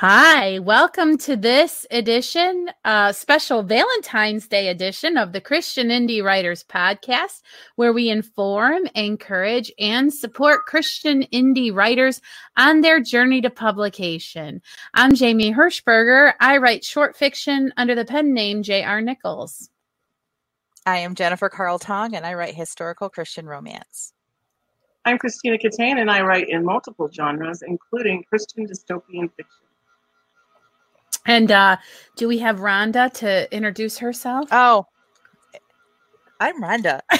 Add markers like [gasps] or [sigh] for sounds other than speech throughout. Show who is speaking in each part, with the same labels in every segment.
Speaker 1: Hi, welcome to this edition, uh, special Valentine's Day edition of the Christian Indie Writers Podcast, where we inform, encourage, and support Christian indie writers on their journey to publication. I'm Jamie Hirschberger. I write short fiction under the pen name J.R. Nichols.
Speaker 2: I am Jennifer Carl Tong, and I write historical Christian romance.
Speaker 3: I'm Christina Katane, and I write in multiple genres, including Christian dystopian fiction.
Speaker 1: And uh, do we have Rhonda to introduce herself?
Speaker 2: Oh, I'm Rhonda. [laughs]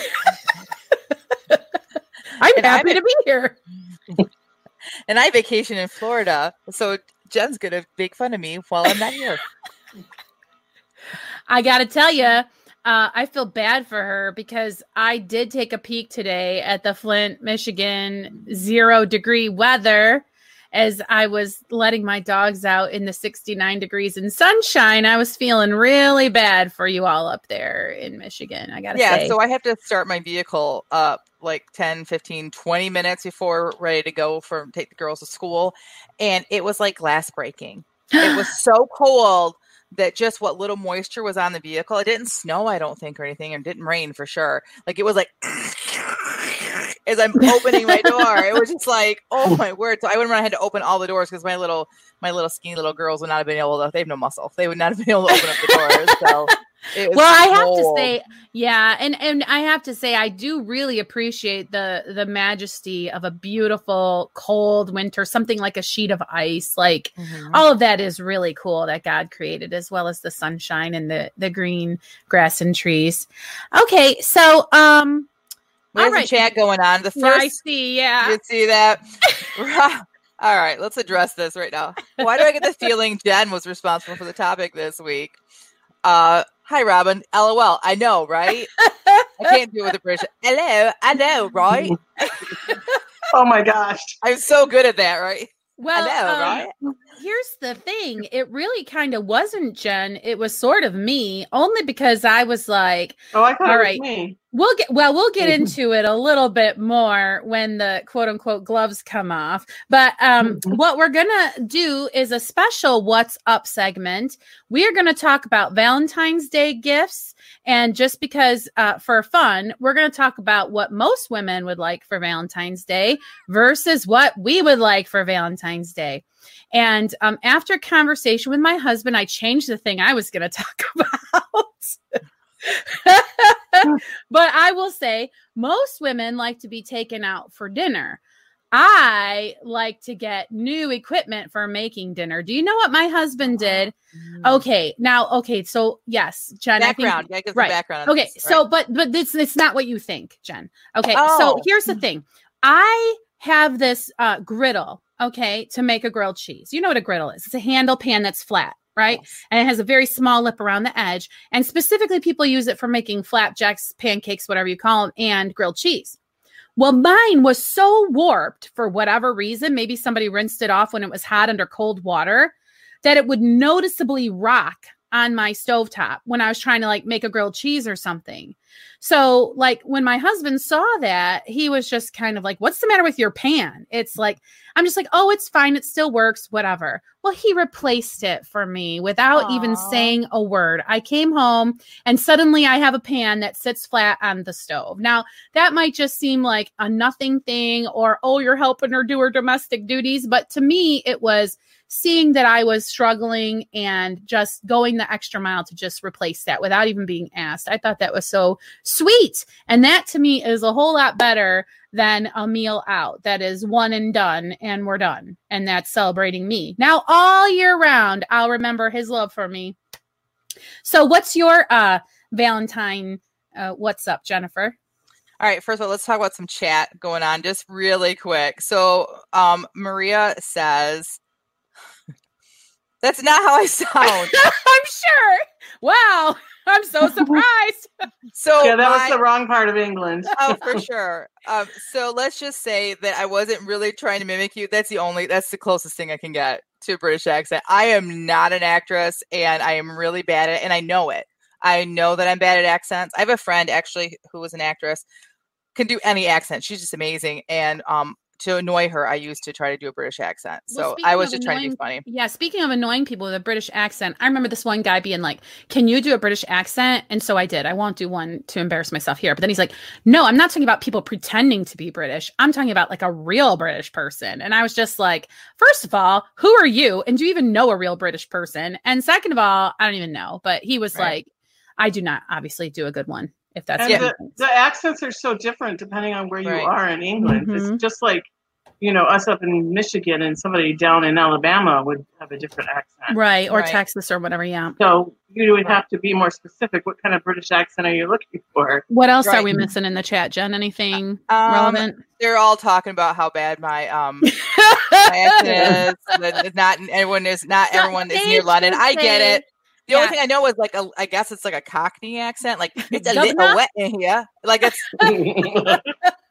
Speaker 1: I'm and happy I'm, to be here. [laughs]
Speaker 2: and I vacation in Florida, so Jen's gonna make fun of me while I'm not here.
Speaker 1: I got to tell you, uh, I feel bad for her because I did take a peek today at the Flint, Michigan zero degree weather as I was letting my dogs out in the 69 degrees and sunshine, I was feeling really bad for you all up there in Michigan. I got to say,
Speaker 2: yeah,
Speaker 1: say.
Speaker 2: so I have to start my vehicle up like 10, 15, 20 minutes before ready to go for take the girls to school. And it was like glass breaking. it was [gasps] so cold that just what little moisture was on the vehicle, it didn't snow, I don't think, or anything, and didn't rain for sure. Like it was like as I'm opening my door. It was just like, oh [laughs] my word. So I went around, I had to open all the doors because my little my little skinny little girls would not have been able to they have no muscle. They would not have been able to open up the doors. So [laughs]
Speaker 1: well, I have to say, yeah, and and I have to say, I do really appreciate the the majesty of a beautiful cold winter, something like a sheet of ice. Like mm-hmm. all of that is really cool that God created, as well as the sunshine and the the green grass and trees. Okay, so um,
Speaker 2: there's right. a chat going on. The first, yeah,
Speaker 1: I see, yeah,
Speaker 2: you see that. [laughs] All right, let's address this right now. Why do I get the [laughs] feeling Jen was responsible for the topic this week? Uh, hi, Robin. LOL. I know, right? I can't do it with a British. Hello. I know, right? [laughs]
Speaker 3: oh my gosh.
Speaker 2: I'm so good at that, right?
Speaker 1: Well, know, um, right? here's the thing. It really kind of wasn't Jen. It was sort of me, only because I was like,
Speaker 3: "Oh, I thought all right, me."
Speaker 1: We'll get well, we'll get into it a little bit more when the quote unquote gloves come off. But um, mm-hmm. what we're gonna do is a special "What's Up" segment. We are gonna talk about Valentine's Day gifts, and just because uh, for fun, we're gonna talk about what most women would like for Valentine's Day versus what we would like for Valentine's Day. And um, after conversation with my husband, I changed the thing I was going [laughs] to talk about. [laughs] but I will say most women like to be taken out for dinner. I like to get new equipment for making dinner. Do you know what my husband did? Mm. Okay, now okay, so yes, Jen.
Speaker 2: Background,
Speaker 1: think,
Speaker 2: yeah, right. background.
Speaker 1: Okay, this, so right. but but this it's not what you think, Jen. Okay, oh. so here's the thing. I have this uh, griddle, okay, to make a grilled cheese. You know what a griddle is? It's a handle pan that's flat right? Yes. And it has a very small lip around the edge. And specifically, people use it for making flapjacks, pancakes, whatever you call them, and grilled cheese. Well, mine was so warped for whatever reason. Maybe somebody rinsed it off when it was hot under cold water that it would noticeably rock on my stovetop when I was trying to like make a grilled cheese or something. So, like, when my husband saw that, he was just kind of like, What's the matter with your pan? It's like, I'm just like, Oh, it's fine. It still works, whatever. Well, he replaced it for me without Aww. even saying a word. I came home and suddenly I have a pan that sits flat on the stove. Now, that might just seem like a nothing thing or, Oh, you're helping her do her domestic duties. But to me, it was seeing that I was struggling and just going the extra mile to just replace that without even being asked. I thought that was so sweet. And that to me is a whole lot better than a meal out that is one and done and we're done. And that's celebrating me. Now, all year round, I'll remember his love for me. So, what's your uh, Valentine? Uh, what's up, Jennifer?
Speaker 2: All right, first of all, let's talk about some chat going on just really quick. So, um, Maria says, that's not how I [laughs] sound.
Speaker 1: I'm sure. Wow. I'm so [laughs] surprised.
Speaker 2: so
Speaker 3: yeah, that my, was the wrong part of England. [laughs]
Speaker 2: oh, for sure. Um, so let's just say that I wasn't really trying to mimic you. That's the only. That's the closest thing I can get to a British accent. I am not an actress, and I am really bad at it, and I know it. I know that I'm bad at accents. I have a friend actually who was an actress, can do any accent. She's just amazing, and um, to annoy her, I used to try to do a British accent. So
Speaker 1: Well,
Speaker 2: I was just
Speaker 1: of
Speaker 2: trying to be funny.
Speaker 1: Yeah, speaking of annoying people with a British accent, I remember this one guy being like, "Can you do a British accent?" And so I did. I won't do one to embarrass myself here. But then he's like, "No, I'm not talking about people pretending to be British. I'm talking about like a real British person." And I was just like, first of all, who are you? And do you even know a real British person? And second of all, I don't even know." But he was
Speaker 2: Right.
Speaker 1: like, "I do not obviously do a good one." If that's
Speaker 3: and the, the accents are so different depending on where you are in England.
Speaker 1: Mhm.
Speaker 3: It's just like, you know, us up in Michigan and somebody down in Alabama would have a different accent.
Speaker 1: right or
Speaker 2: Right.
Speaker 1: Texas or whatever. Yeah.
Speaker 3: So you would
Speaker 2: Right.
Speaker 3: have to be more specific. What kind of British accent are you looking for?
Speaker 1: What else are we missing in the chat, Jen? Anything
Speaker 2: Um,
Speaker 1: relevant?
Speaker 2: They're all talking about how bad my um [laughs] my accent is. Not everyone is not
Speaker 1: Not
Speaker 2: everyone is near London. I get it. The only thing I know is like a, I guess it's like a Cockney accent. Like it's a little wet in here. Like it's. [laughs]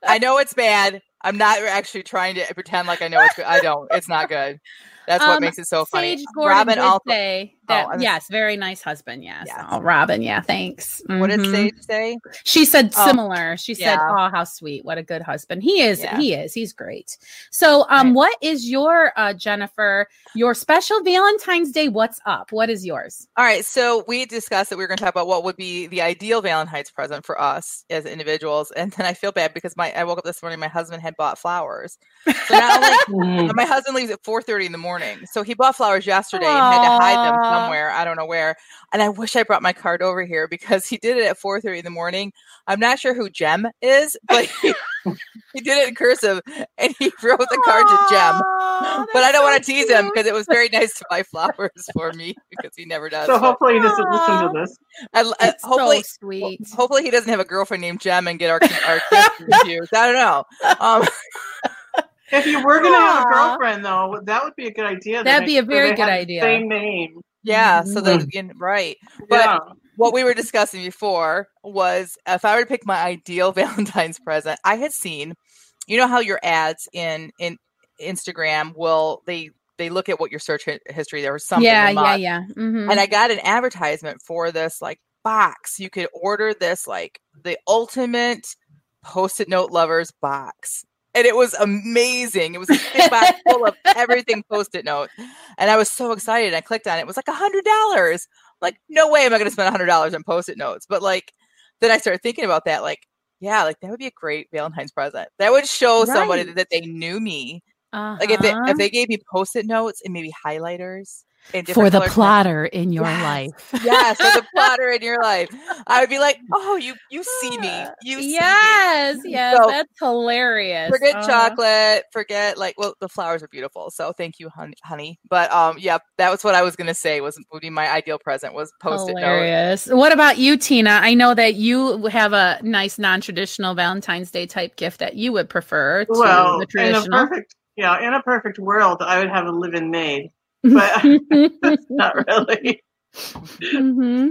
Speaker 2: I know it's bad. I'm not actually trying to pretend like I know it's good. I don't. It's not good. That's what
Speaker 1: Um,
Speaker 2: makes it so funny.
Speaker 1: Sage Gordon
Speaker 2: Robin also.
Speaker 1: say that
Speaker 2: Oh, was-
Speaker 1: yes, very nice husband. Yes.
Speaker 2: Yes.
Speaker 1: Oh, Robin. Yeah. Thanks.
Speaker 2: What did
Speaker 1: Mhm.
Speaker 2: Sage say?
Speaker 1: She said
Speaker 2: Oh,
Speaker 1: similar. She said,
Speaker 2: yeah.
Speaker 1: "Oh, how sweet! What a good husband he is.
Speaker 2: Yeah.
Speaker 1: He is. He's great." So, um,
Speaker 2: Right.
Speaker 1: what is your uh, Jennifer? Your special Valentine's Day? What's up? What is yours?
Speaker 2: All right, so we discussed that we were going to talk about what would be the ideal Valentine's present for us as individuals, and then I feel bad because my I woke up this morning, my husband had bought flowers. So not only
Speaker 3: Mm. [laughs]
Speaker 2: my husband leaves at four thirty in the morning, so he bought flowers yesterday and had to hide them somewhere. I don't know where. And I wish I brought my card over here because he did it at four thirty in the morning. I'm not sure who Jem is, [laughs] but he, he did it in cursive and he [laughs] wrote the card to Jem. But I don't
Speaker 1: so
Speaker 2: want to tease him because it was very nice to buy [laughs] flowers for me because he never does.
Speaker 3: so
Speaker 2: but-
Speaker 3: hopefully he doesn't listen to this.
Speaker 2: I, I,
Speaker 1: That's
Speaker 2: hopefully,
Speaker 1: so sweet.
Speaker 2: Well, hopefully he doesn't have a girlfriend named Jem and get our our gifts confused. I don't know. Um,
Speaker 3: If you were going to have a girlfriend, though, that would be a good idea.
Speaker 1: That'd be a very
Speaker 3: they
Speaker 1: good
Speaker 3: had the
Speaker 1: idea.
Speaker 3: Same name.
Speaker 2: yeah, so
Speaker 1: Mm-hmm.
Speaker 2: that you know, right. But
Speaker 3: yeah.
Speaker 2: what we were discussing before was if I were to pick my ideal [laughs] Valentine's present, I had seen, you know how your ads in in Instagram will they they look at what your search history there was something
Speaker 1: yeah,
Speaker 2: a
Speaker 1: yeah,
Speaker 2: month.
Speaker 1: yeah. Mhm.
Speaker 2: and I got an advertisement for this like box. You could order this like the ultimate post-it note lovers box. And it was amazing. It was a big box [laughs] full of everything post-it note. And I was so excited. I clicked on it. It was like a hundred dollars. Like, no way am I gonna spend a hundred dollars on post-it notes. But like then I started thinking about that, like, yeah, like that would be a great Valentine's present. That would show somebody that they knew me. Like if they
Speaker 1: Uh-huh.
Speaker 2: if they gave me post-it notes and maybe highlighters
Speaker 1: for the
Speaker 2: color pens-
Speaker 1: plotter in your
Speaker 2: Yes.
Speaker 1: life. [laughs]
Speaker 2: yes, for the [laughs] plotter in your life. I would be like, oh, you you see me, you see me.
Speaker 1: yes, yes,
Speaker 2: So,
Speaker 1: that's hilarious.
Speaker 2: Forget
Speaker 1: Uh,
Speaker 2: chocolate, forget like well, the flowers are beautiful, so thank you, hun- honey. But um, yeah, that was what I was gonna say was would be my ideal present was post it note.
Speaker 1: Hilarious. What about you, Tina? I know that you have a nice non-traditional Valentine's Day type gift that you would prefer to
Speaker 3: Well,
Speaker 1: the
Speaker 3: in a perfect, yeah, in a perfect world, I would have a live-in maid, but [laughs] [laughs] not really.
Speaker 1: hmm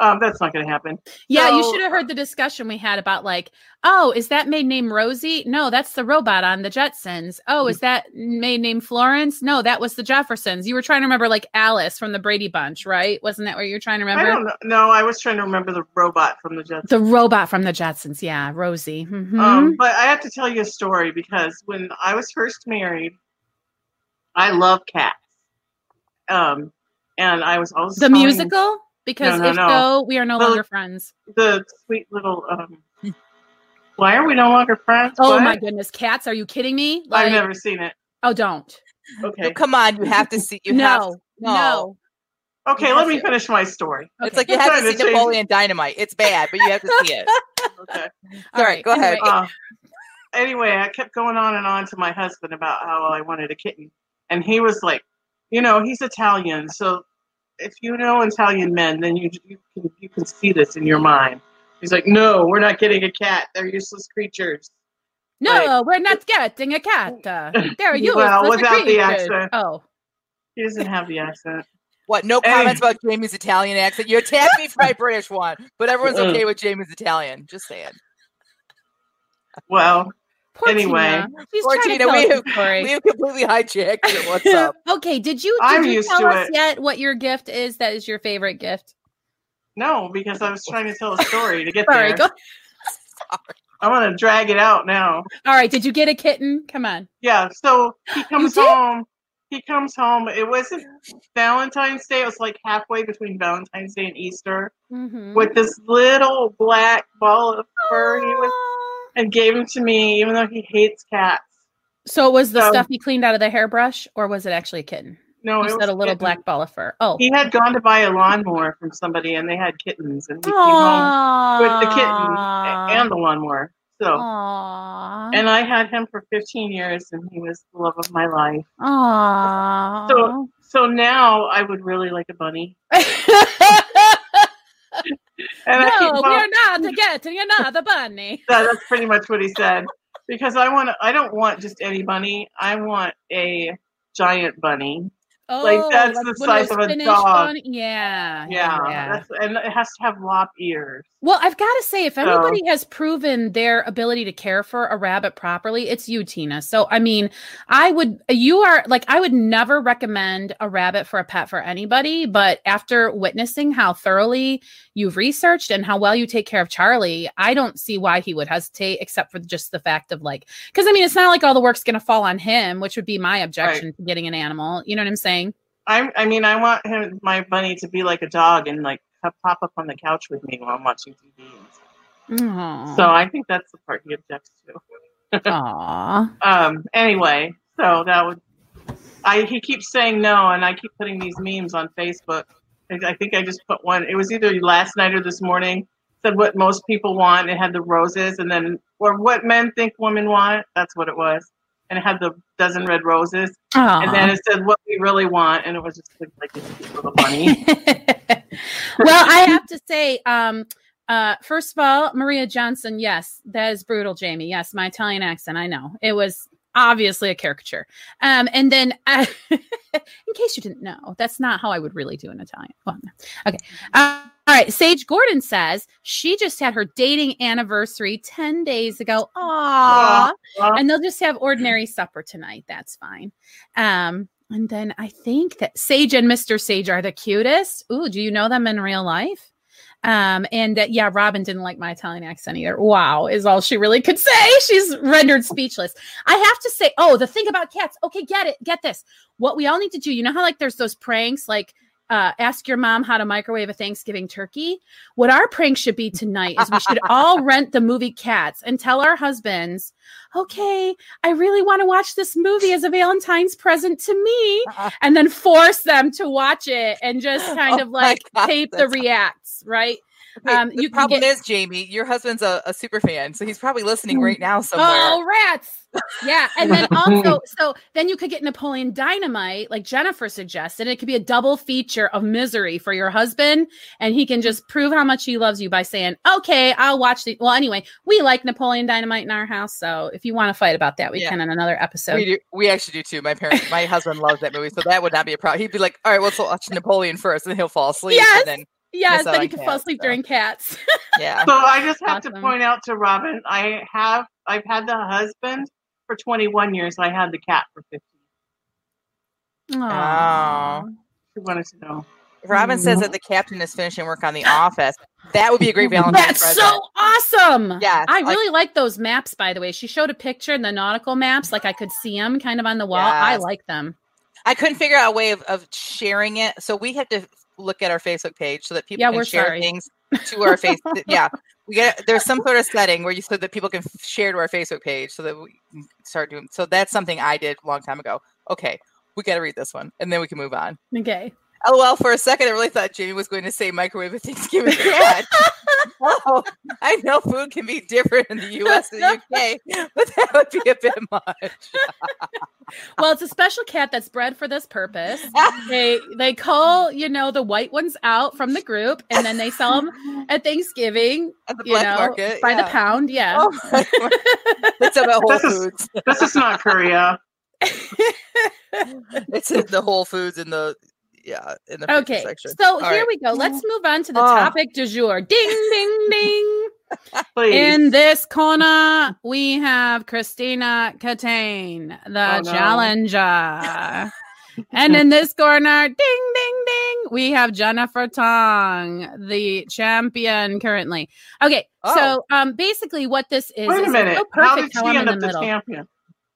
Speaker 3: Um, that's not going to happen.
Speaker 1: Yeah, you should have heard the discussion we had about like, oh, is that maid named Rosie? No, that's the robot on the Jetsons. Oh, is that maid named Florence? No, that was the Jeffersons. You were trying to remember like Alice from the Brady Bunch, right? Wasn't that what you were trying to remember?
Speaker 3: I don't know. No, I was trying to remember the robot from the Jetsons.
Speaker 1: The robot from the Jetsons, yeah, Rosie. Mhm.
Speaker 3: Um, but I have to tell you a story because when I was first married, I love cats. Um, and I was also
Speaker 1: the musical? Because
Speaker 3: No, no,
Speaker 1: if
Speaker 3: no.
Speaker 1: so, we are no
Speaker 3: The-
Speaker 1: longer friends.
Speaker 3: the sweet little. Um, why are we no longer friends?
Speaker 1: Oh
Speaker 3: What?
Speaker 1: my goodness, cats! Are you kidding me?
Speaker 3: I've never seen it.
Speaker 1: oh, don't.
Speaker 3: Okay,
Speaker 2: Oh, come on, you have to see. You [laughs] have
Speaker 1: no,
Speaker 2: to,
Speaker 1: no.
Speaker 3: okay.
Speaker 2: you
Speaker 3: Let me
Speaker 2: to.
Speaker 3: finish my story.
Speaker 2: It's like you
Speaker 3: I'm
Speaker 2: have to
Speaker 3: to
Speaker 2: see
Speaker 3: change-
Speaker 2: Napoleon Dynamite. It's bad, but you have to see it. [laughs]
Speaker 3: Okay.
Speaker 2: All right, go ahead.
Speaker 3: Uh, anyway, I kept going on and on to my husband about how I wanted a kitten, and he was like, you know, he's Italian, so if you know Italian men, then you you can you can see this in your mind. He's like, no, we're not getting a cat. They're useless creatures.
Speaker 1: no, we're not getting a cat. [laughs] Uh, they're useless
Speaker 3: Well, without the accent.
Speaker 1: Oh,
Speaker 3: He doesn't have the accent.
Speaker 2: What? No
Speaker 3: Any-
Speaker 2: comments about Jamie's Italian accent. You attacked me for my [laughs] British one, but everyone's okay with Jamie's Italian. Just saying.
Speaker 3: Well,
Speaker 1: poor
Speaker 3: Anyway.
Speaker 1: Tina. She's
Speaker 2: Tina,
Speaker 1: to
Speaker 2: we have- We have completely hijacked it. What's up?
Speaker 1: okay, did you did
Speaker 3: I'm
Speaker 1: you
Speaker 3: used
Speaker 1: tell us
Speaker 3: it.
Speaker 1: yet what your gift is? That is your favorite gift.
Speaker 3: no, because I was trying to tell a story to get
Speaker 1: Sorry,
Speaker 3: there.
Speaker 1: go. [laughs]
Speaker 3: I want to drag it out now.
Speaker 1: All right. Did you get a kitten? Come on.
Speaker 3: Yeah. So he [gasps] comes home. He comes home. It wasn't Valentine's Day. It was like halfway between Valentine's Day and Easter
Speaker 1: Mm-hmm.
Speaker 3: with this little black ball of fur. He was and gave him to me, even though he hates cats.
Speaker 1: So it was the
Speaker 3: So-
Speaker 1: stuff he cleaned out of the hairbrush, or was it actually a kitten?
Speaker 3: No,
Speaker 1: You
Speaker 3: it was
Speaker 1: a little
Speaker 3: kitten.
Speaker 1: black ball of fur. Oh.
Speaker 3: He had gone to buy a lawnmower from somebody, and they had kittens, and he came home with the kitten and the lawnmower. So,
Speaker 1: Aww.
Speaker 3: and I had him for 15 years, and he was the love of my life.
Speaker 1: Aww.
Speaker 3: So- So now I would really like a bunny. [laughs] And I keep
Speaker 1: no, we're not getting another bunny. [laughs]
Speaker 3: that- that's pretty much what he said. Because I want, I don't want just any bunny. I want a giant bunny.
Speaker 1: Oh,
Speaker 3: Like, that's the size
Speaker 1: those
Speaker 3: of a
Speaker 1: Finnish
Speaker 3: dog.
Speaker 1: bunny- Yeah,
Speaker 3: Yeah, That's, and it has to have lop ears.
Speaker 1: Well, I've got to say, if
Speaker 3: So-
Speaker 1: anybody has proven their ability to care for a rabbit properly, it's you, Tina. So, I mean, I would, you are like, I would never recommend a rabbit for a pet for anybody. But after witnessing how thoroughly you've researched and how well you take care of Charlie, I don't see why he would hesitate, except for just the fact of like, because I mean, it's not like all the work's going to fall on him, which would be my objection to getting an animal. You know what I'm saying?
Speaker 3: I, I mean, I want him, my bunny, to be like a dog and like pop up on the couch with me while I'm watching TV.
Speaker 1: Aww.
Speaker 3: So I think that's the part he objects to. [laughs]
Speaker 1: Aww.
Speaker 3: Um. Anyway, so that would. I he keeps saying no, and I keep putting these memes on Facebook. I, I think I just put one. It was either last night or this morning. Said what most people want. It had the roses, and then or what men think women want. That's what it was, and it had the dozen red roses, and then it said what we really want, and it was just like this cute little bunny. [laughs]
Speaker 1: well, I have to say, um, uh, first of all, Maria Johnson, yes, that is brutal, Jamie. Yes, my Italian accent, I know. It was obviously a caricature. Um, and then, uh, [laughs] in case you didn't know, that's not how I would really do an Italian. Well, no. Okay. Uh, all right. Sage Gordon says she just had her dating anniversary 10 days ago. Aww.
Speaker 3: Aw.
Speaker 1: And they'll just have ordinary [clears throat] supper tonight. That's fine. Um, and then I think that Sage and Mr. Sage are the cutest. Ooh, do you know them in real life? Um, and uh, yeah, Robin didn't like my Italian accent either. Wow, is all she really could say. [laughs] She's rendered speechless. I have to say, oh, the thing about cats. Okay, get it, get this. What we all need to do, you know how like there's those pranks, like uh, ask your mom how to microwave a Thanksgiving turkey. What our prank should be tonight is we should all [laughs] rent the movie Cats and tell our husbands, okay, I really want to watch this movie as a Valentine's present to me, [laughs] and then force them to watch it and just [laughs] kind
Speaker 2: Oh
Speaker 1: of like
Speaker 2: God,
Speaker 1: tape the reacts, right?
Speaker 2: Wait,
Speaker 1: Um,
Speaker 2: the
Speaker 1: you can
Speaker 2: problem
Speaker 1: get-
Speaker 2: is, Jamie, your husband's a, a super fan, so he's probably listening right now somewhere.
Speaker 1: Oh, rats. Yeah. And then [laughs] also, so then you could get Napoleon Dynamite, like Jennifer suggested. It could be a double feature of misery for your husband. And he can just prove how much he loves you by saying, okay, I'll watch the. Well, anyway, we like Napoleon Dynamite in our house. So if you want to fight about that, we
Speaker 2: Yeah.
Speaker 1: can in another episode.
Speaker 2: we do. We actually do too. My parents, my husband loves that movie, so that would not be a problem. He'd be like, "All right, let's watch Napoleon first, and he'll fall asleep."
Speaker 1: Yes.
Speaker 2: And then,
Speaker 1: yes.
Speaker 2: miss out
Speaker 1: Then you can fall
Speaker 2: cats,
Speaker 1: asleep
Speaker 2: so.
Speaker 1: during cats. [laughs]
Speaker 2: yeah.
Speaker 3: So I just have to point out to Robin, I have I've had the husband for 21 years. I had the cat for 15.
Speaker 1: Oh,
Speaker 3: Who wanted to know?
Speaker 2: Robin says that mm-hmm. the captain is finishing work on The Office. That would be a great [laughs] Valentine's
Speaker 1: That's
Speaker 2: present.
Speaker 1: so awesome.
Speaker 2: Yeah.
Speaker 1: I
Speaker 2: like-
Speaker 1: really like those maps, by the way. She showed a picture in the nautical maps, like I could see them kind of on the wall. I like them.
Speaker 2: I couldn't figure out a way of, of sharing it, so we have to look at our Facebook page so that people
Speaker 1: Yeah,
Speaker 2: can share
Speaker 1: sorry.
Speaker 2: things to our face. [laughs] yeah, we get there's some sort of setting where you so that people can f- share to our Facebook page so that we can start doing. So that's something I did a long time ago. Okay, we got to read this one, and then we can move on.
Speaker 1: Okay.
Speaker 2: Oh, lol, for a second, I really thought Jamie was going to say microwave a Thanksgiving cat. [laughs] oh, I know food can be different in the US and the UK, but that would be a bit much. [laughs]
Speaker 1: Well, it's a special cat that's bred for this purpose. They they call you know the white ones out from the group, and then they sell them at Thanksgiving.
Speaker 2: At the
Speaker 1: You
Speaker 2: black
Speaker 1: know,
Speaker 2: market.
Speaker 1: by the pound. Yeah.
Speaker 2: Oh [laughs] it's about Whole
Speaker 3: This is-
Speaker 2: Foods.
Speaker 3: This is not Korea.
Speaker 2: It's in the Whole Foods in the yeah in the
Speaker 1: Okay,
Speaker 2: section.
Speaker 1: so
Speaker 2: All
Speaker 1: here
Speaker 2: right.
Speaker 1: we go. Let's move on to the
Speaker 2: Oh.
Speaker 1: topic du jour. Ding, ding, [laughs] ding. In this corner, we have Christina Catane, the
Speaker 3: Oh, no.
Speaker 1: challenger. and in [laughs] this corner, ding, ding, ding, We have Jennifer Tong, the champion currently. Okay, oh. so um, basically, what this is
Speaker 3: Wait
Speaker 1: a
Speaker 3: minute. So how did she end up the, the champion?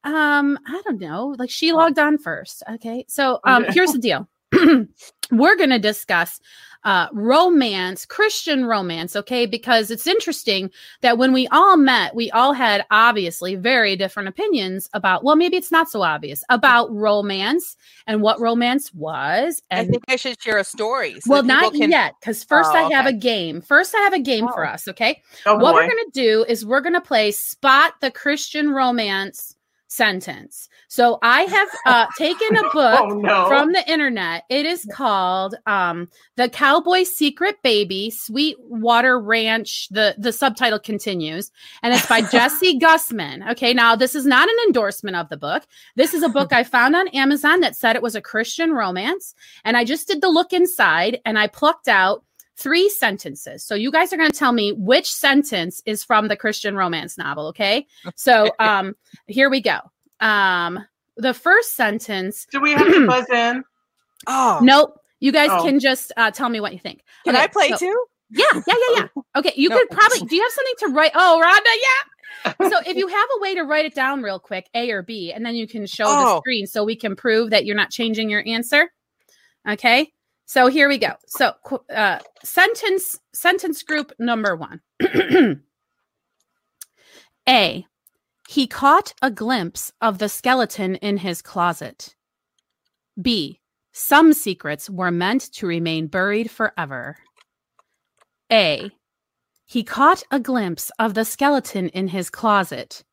Speaker 1: Um, I don't know. Like she logged on first. Okay, so um, here's the deal. [clears throat] we're going to discuss uh, romance, Christian romance, okay? Because it's interesting that when we all met, we all had obviously very different opinions about, well, maybe it's not so obvious about romance and what romance was. And,
Speaker 2: I think I should share a story.
Speaker 1: So well, not can... yet, because first oh, I have a game. First, I have a game oh. for us, okay? Oh, what boy. we're going to do is we're going to play Spot the Christian Romance sentence. So I have uh, taken a [laughs] book oh, no. from the internet. It is called um, "The Cowboy Secret Baby: Sweetwater Ranch." the The subtitle continues, and it's by Jessie [laughs] Gussman. Okay, now this is not an endorsement of the book. This is a book I found on Amazon that said it was a Christian romance, and I just did the look inside, and I plucked out three sentences. So you guys are going to tell me which sentence is from the Christian romance novel, okay? So um here we go. Um the first sentence
Speaker 3: Do we have to [clears throat] buzz in?
Speaker 1: Oh. Nope. You guys oh. can just uh, tell me what you think.
Speaker 2: Can okay, I play so, too?
Speaker 1: Yeah, yeah, yeah, yeah. [laughs] Okay, you no. could probably do you have something to write? Oh, Rhonda, yeah. [laughs] so if you have a way to write it down real quick, A or B, and then you can show oh. the screen so we can prove that you're not changing your answer. Okay. So here we go. So uh, sentence sentence group number one. [clears throat] A. He caught a glimpse of the skeleton in his closet. B. Some secrets were meant to remain buried forever. A. He caught a glimpse of the skeleton in his closet.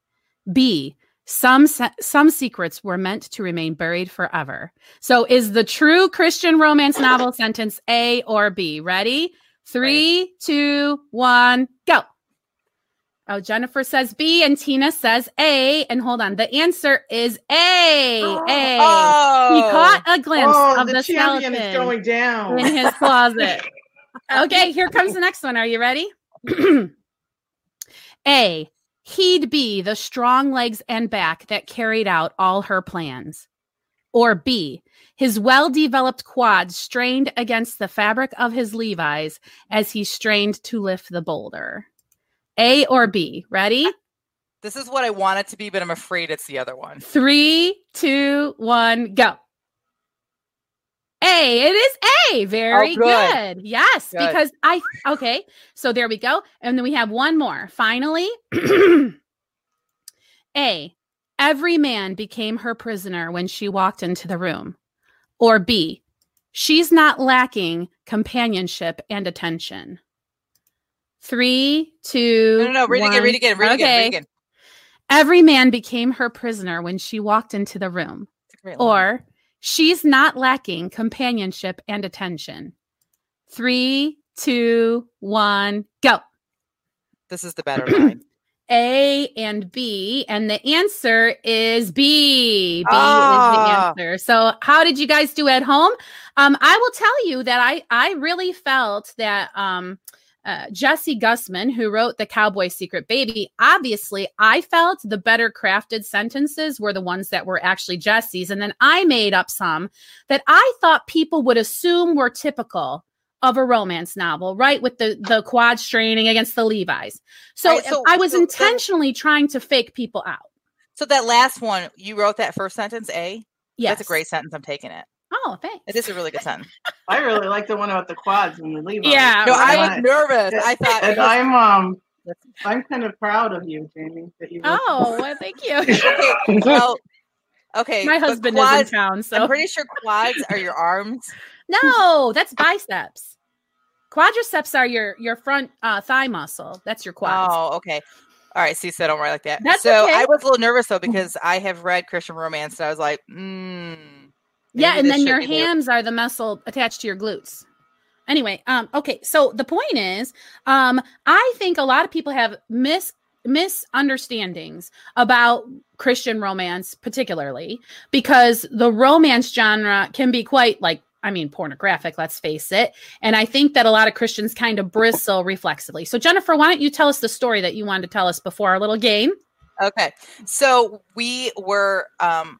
Speaker 1: B. Some some secrets were meant to remain buried forever. So is the true Christian romance novel sentence A or B? Ready? Three, two, one, go. Oh, Jennifer says B and Tina says A. And hold on, the answer is A. A. Oh, he caught a glimpse oh, of the, the skeleton is
Speaker 3: going down
Speaker 1: in his closet. [laughs] okay, here comes the next one. Are you ready? [clears throat] A. He'd be the strong legs and back that carried out all her plans. Or B, his well developed quads strained against the fabric of his Levi's as he strained to lift the boulder. A or B. Ready?
Speaker 2: This is what I want it to be, but I'm afraid it's the other one.
Speaker 1: Three, two, one, go. A. It is A. Very oh, good. good. Yes, good. because I okay. So there we go. And then we have one more. Finally, [clears throat] A. Every man became her prisoner when she walked into the room. Or B. She's not lacking companionship and attention. Three, two.
Speaker 2: No, no, no. Read one. again. Read again. Read okay. again. Read again.
Speaker 1: Every man became her prisoner when she walked into the room. Or She's not lacking companionship and attention. Three, two, one, go.
Speaker 2: This is the better line. [clears throat]
Speaker 1: A and B, and the answer is B. B ah. is the ah. answer. So, how did you guys do at home? Um, I will tell you that I I really felt that um uh, Jessie Gussman, who wrote The Cowboy Secret Baby, obviously I felt the better crafted sentences were the ones that were actually Jessie's. And then I made up some that I thought people would assume were typical of a romance novel, right? With the, the quad straining against the Levi's. So, right, so I was so, intentionally so, trying to fake people out.
Speaker 2: So that last one, you wrote that first sentence, A?
Speaker 1: Yes.
Speaker 2: That's a great sentence. I'm taking it.
Speaker 1: Oh, thanks.
Speaker 2: It is a really good sentence. [laughs]
Speaker 3: I really like the one about the quads and the Levi.
Speaker 1: Yeah.
Speaker 2: No, I was nervous. I [laughs] thought
Speaker 3: and I'm um I'm kind of proud of you, Jamie, that you
Speaker 1: Oh, [laughs] well, thank you.
Speaker 2: okay. Well, okay.
Speaker 1: My husband quads, is in town, so
Speaker 2: I'm pretty sure quads are your arms.
Speaker 1: No, that's biceps. Quadriceps are your your front uh, thigh muscle. That's your quads.
Speaker 2: Oh, okay. All right, see, so I don't write like that.
Speaker 1: That's
Speaker 2: so
Speaker 1: okay.
Speaker 2: I was a little nervous though because I have read Christian romance, and I was like,
Speaker 1: yeah, and then your hams are the muscle attached to your glutes. Anyway, um, okay, so the point is, um, I think a lot of people have mis misunderstandings about Christian romance, particularly because the romance genre can be quite like I mean, pornographic, let's face it. And I think that a lot of Christians kind of bristle reflexively. So, Jennifer, why don't you tell us the story that you wanted to tell us before our little game?
Speaker 2: Okay. So, we were um,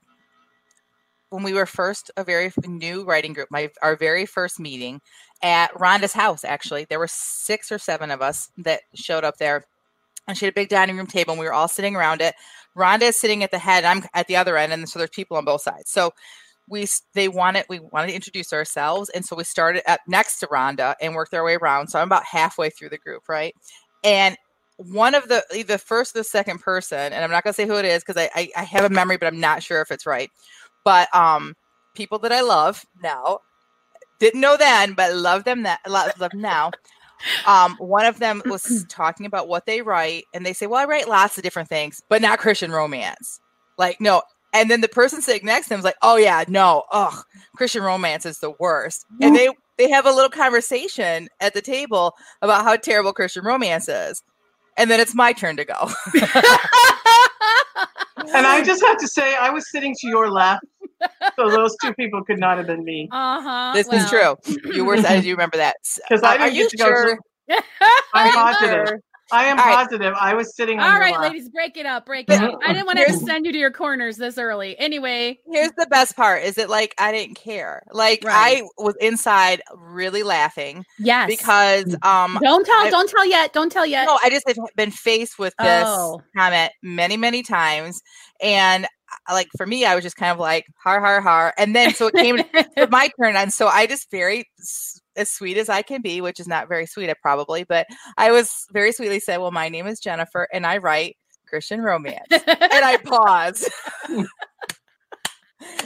Speaker 2: when we were first a very new writing group, my our very first meeting at Rhonda's house. Actually, there were six or seven of us that showed up there, and she had a big dining room table, and we were all sitting around it. Rhonda is sitting at the head, I'm at the other end, and so there's people on both sides. So we they wanted we wanted to introduce ourselves, and so we started at next to Rhonda and worked our way around. So I'm about halfway through the group, right? And one of the the first the second person and i'm not going to say who it is because I, I, I have a memory but i'm not sure if it's right but um people that i love now didn't know then but love them that love them now. Um one of them was [laughs] talking about what they write and they say well i write lots of different things but not christian romance. Like no. And then the person sitting next to them is like oh yeah no. Ugh christian romance is the worst. And they they have a little conversation at the table about how terrible christian romance is. And then it's my turn to go. [laughs] [laughs] and
Speaker 3: I just have to say, I was sitting to your left, so those two people could not have been me.
Speaker 1: Uh huh.
Speaker 2: This well. is true. You were. I do remember that.
Speaker 3: Because [laughs] I didn't get to sure? go. To, I'm positive. [laughs] I am All positive. Right. I was sitting.
Speaker 1: All right, ladies, break it up. Break it up. I didn't want to send you to your corners this early. Anyway,
Speaker 2: here's the best part: is it like I didn't care. Like right. I was inside really laughing.
Speaker 1: Yes,
Speaker 2: because um,
Speaker 1: don't tell, I, don't tell yet, don't tell yet.
Speaker 2: No, I just have been faced with this oh. comment many, many times, and uh, like for me, I was just kind of like har har har, and then so it came [laughs] to my turn, and so I just very as sweet as I can be, which is not very sweet, I probably, but I was very sweetly said, Well, my name is Jennifer and I write Christian romance. and I [laughs] paused. [laughs]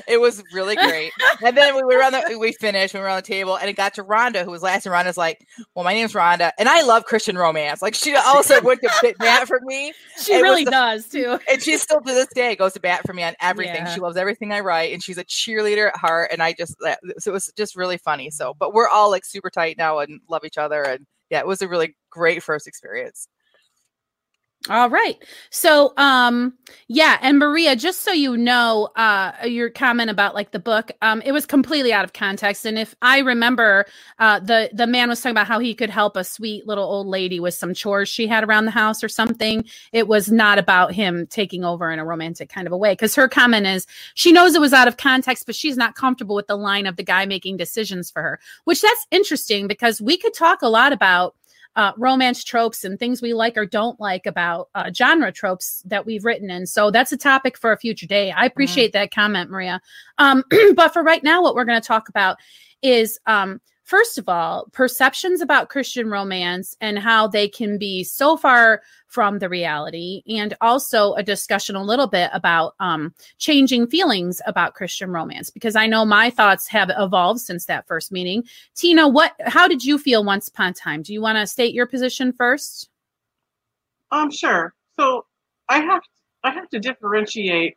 Speaker 2: it was really great. And then we were on the we finished, we were on the table, and it got to Rhonda, who was last, and Rhonda's like, Well, my name's Rhonda, and I love Christian romance. Like she also went to [laughs] bat for me.
Speaker 1: She really the, does too.
Speaker 2: And she still to this day goes to bat for me on everything. Yeah. She loves everything I write, and she's a cheerleader at heart. And I just so it was just really funny. So, but we're all like super tight now and love each other. And yeah, it was a really great first experience.
Speaker 1: All right. So um yeah, and Maria, just so you know, uh your comment about like the book, um it was completely out of context and if I remember uh the the man was talking about how he could help a sweet little old lady with some chores she had around the house or something. It was not about him taking over in a romantic kind of a way cuz her comment is she knows it was out of context but she's not comfortable with the line of the guy making decisions for her, which that's interesting because we could talk a lot about uh, romance tropes and things we like or don't like about uh, genre tropes that we've written. And so that's a topic for a future day. I mm-hmm. appreciate mm-hmm. that comment, Maria. Um, [clears throat] but for right now, what we're going to talk about is um, first of all, perceptions about Christian romance and how they can be so far from the reality, and also a discussion a little bit about um, changing feelings about Christian romance, because I know my thoughts have evolved since that first meeting. Tina, what? How did you feel once upon a time? Do you want to state your position first?
Speaker 3: Um, sure. So I have I have to differentiate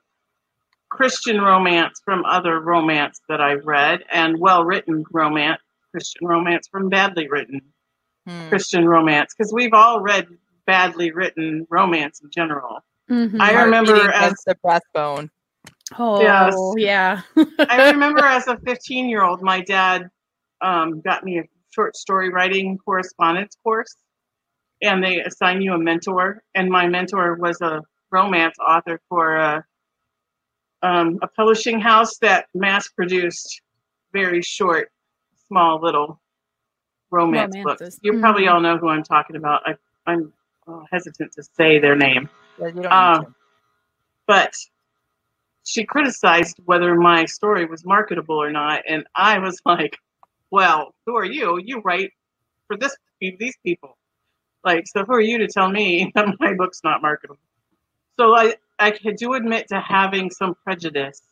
Speaker 3: Christian romance from other romance that I've read and well written romance Christian romance from badly written hmm. Christian romance because we've all read badly written romance in general. Mm-hmm. I remember as
Speaker 2: the breastbone.
Speaker 1: Oh yes. yeah. [laughs]
Speaker 3: I remember as a 15 year old, my dad um, got me a short story writing correspondence course, and they assign you a mentor. And my mentor was a romance author for a, um, a publishing house that mass produced very short small little romance Romances. books. You mm-hmm. probably all know who I'm talking about. I, am uh, hesitant to say their name.
Speaker 2: Uh,
Speaker 3: but she criticized whether my story was marketable or not, and I was [laughs] like, "Well, who are you? You write for this these people, like, so who are you to tell me [laughs] that my book's not marketable?" So I I do admit to having some prejudice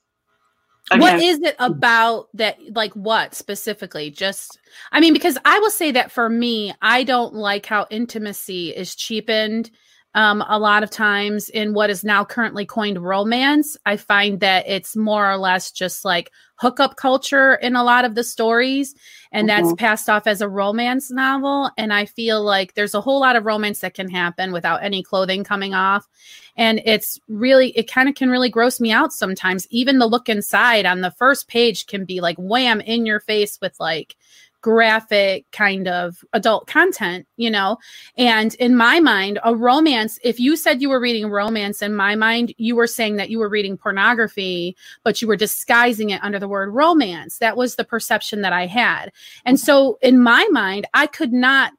Speaker 1: Again. What is it about that? Like, what specifically? Just, I mean, because I will say that for me, I don't like how intimacy is cheapened um, a lot of times in what is now currently coined romance. I find that it's more or less just like hookup culture in a lot of the stories, and mm-hmm. that's passed off as a romance novel. And I feel like there's a whole lot of romance that can happen without any clothing coming off. And it's really, it kind of can really gross me out sometimes. Even the look inside on the first page can be like wham in your face with like, graphic kind of adult content, you know? And in my mind, a romance, if you said you were reading romance, in my mind, you were saying that you were reading pornography, but you were disguising it under the word romance. That was the perception that I had. And so in my mind, I could not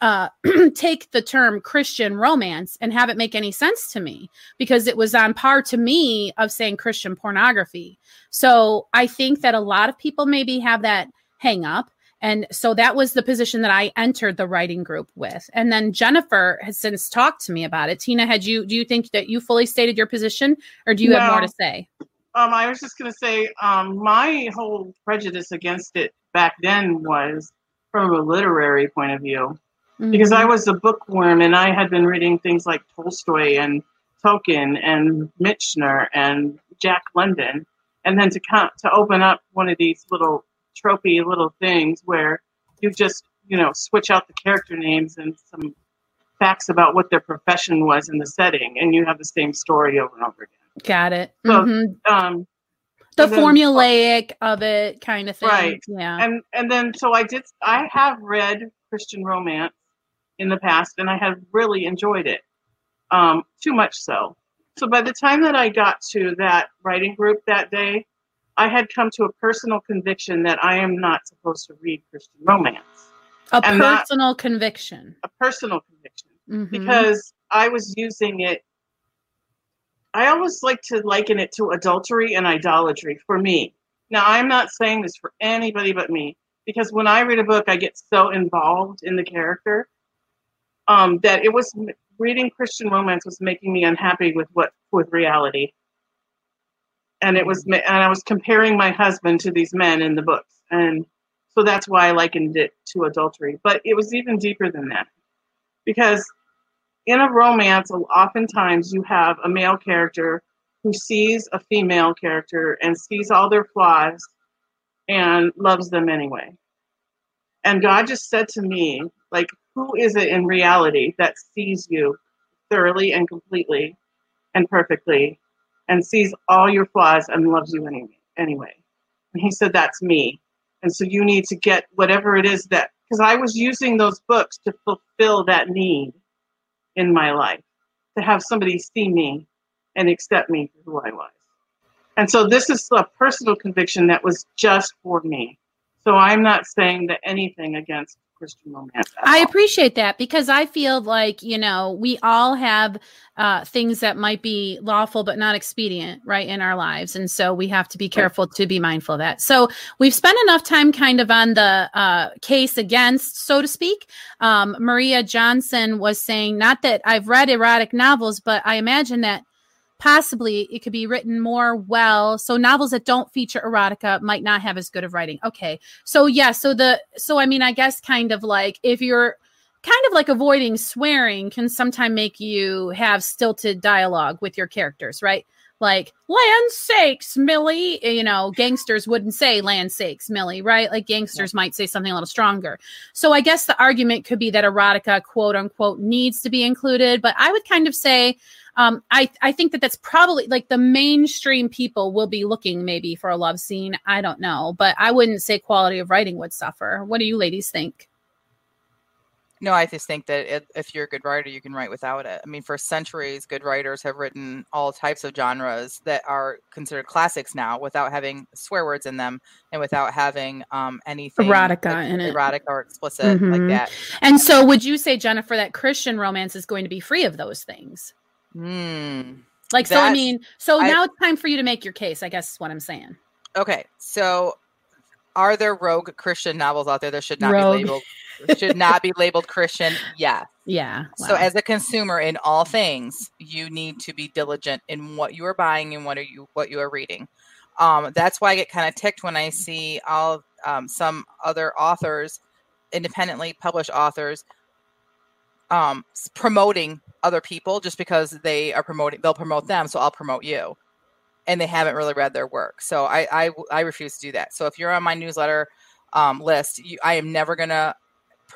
Speaker 1: uh, [clears throat] take the term Christian romance and have it make any sense to me because it was on par to me of saying Christian pornography. So I think that a lot of people maybe have that hang up. And so that was the position that I entered the writing group with. And then Jennifer has since talked to me about it. Tina, had you do you think that you fully stated your position or do you no. have more to say?
Speaker 3: Um, I was just going to say um, my whole prejudice against it back then was from a literary point of view mm-hmm. because I was a bookworm and I had been reading things like Tolstoy and Tolkien and Michener and Jack London, and then to come to open up one of these little tropey little things where you just you know switch out the character names and some facts about what their profession was in the setting, and you have the same story over and over again.
Speaker 1: Got it. So, mm-hmm. um, the then, formulaic of it kind of thing. Right. Yeah.
Speaker 3: And and then so I did I have read Christian romance in the past, and I have really enjoyed it. Um, too much so. So by the time that I got to that writing group that day, I had come to a personal conviction that I am not supposed to read Christian romance.
Speaker 1: A and personal that, conviction.
Speaker 3: A personal conviction. Mm-hmm. Because I was using it. I always like to liken it to adultery and idolatry for me. Now, I'm not saying this for anybody but me, because when I read a book, I get so involved in the character um, that it was reading Christian romance was making me unhappy with what with reality. And it was, and I was comparing my husband to these men in the books, and so that's why I likened it to adultery. But it was even deeper than that, because in a romance, oftentimes you have a male character who sees a female character and sees all their flaws and loves them anyway. And God just said to me, like, who is it in reality that sees you thoroughly and completely and perfectly and sees all your flaws and loves you anyway? anyway? And he said, That's me. And so you need to get whatever it is that, because I was using those books to fulfill that need in my life, to have somebody see me and accept me for who I was. And so this is a personal conviction that was just for me. So I'm not saying that anything against Christian romance.
Speaker 1: I all. appreciate that because I feel like, you know, we all have uh, things that might be lawful but not expedient, right, in our lives. And so we have to be careful right. to be mindful of that. So we've spent enough time kind of on the uh, case against, so to speak. Um, Maria Johnson was saying, not that I've read erotic novels, but I imagine that possibly it could be written more well. So novels that don't feature erotica might not have as good of writing. Okay. So yeah so the so i mean i guess kind of like if you're kind of like avoiding swearing can sometimes make you have stilted dialogue with your characters right like land sakes millie you know gangsters wouldn't say land sakes millie right like gangsters yeah. might say something a little stronger so i guess the argument could be that erotica quote unquote needs to be included but i would kind of say um, I I think that that's probably like the mainstream people will be looking maybe for a love scene. I don't know, but I wouldn't say quality of writing would suffer. What do you ladies think?
Speaker 2: No, I just think that it, if you're a good writer, you can write without it. I mean, for centuries, good writers have written all types of genres that are considered classics now without having swear words in them and without having um, anything
Speaker 1: erotica
Speaker 2: like,
Speaker 1: in
Speaker 2: erotic or explicit mm-hmm. like that.
Speaker 1: And so, would you say, Jennifer, that Christian romance is going to be free of those things?
Speaker 2: Hmm.
Speaker 1: Like, so I mean, so I, now it's time for you to make your case, I guess is what I'm saying.
Speaker 2: Okay. So are there rogue Christian novels out there that should not rogue. be labeled should not be labeled Christian? Yeah.
Speaker 1: Yeah.
Speaker 2: Wow. So as a consumer in all things, you need to be diligent in what you are buying and what are you what you are reading. Um, that's why I get kind of ticked when I see all um, some other authors, independently published authors, um, promoting other people just because they are promoting they'll promote them so i'll promote you and they haven't really read their work so i i, I refuse to do that so if you're on my newsletter um, list you, i am never going to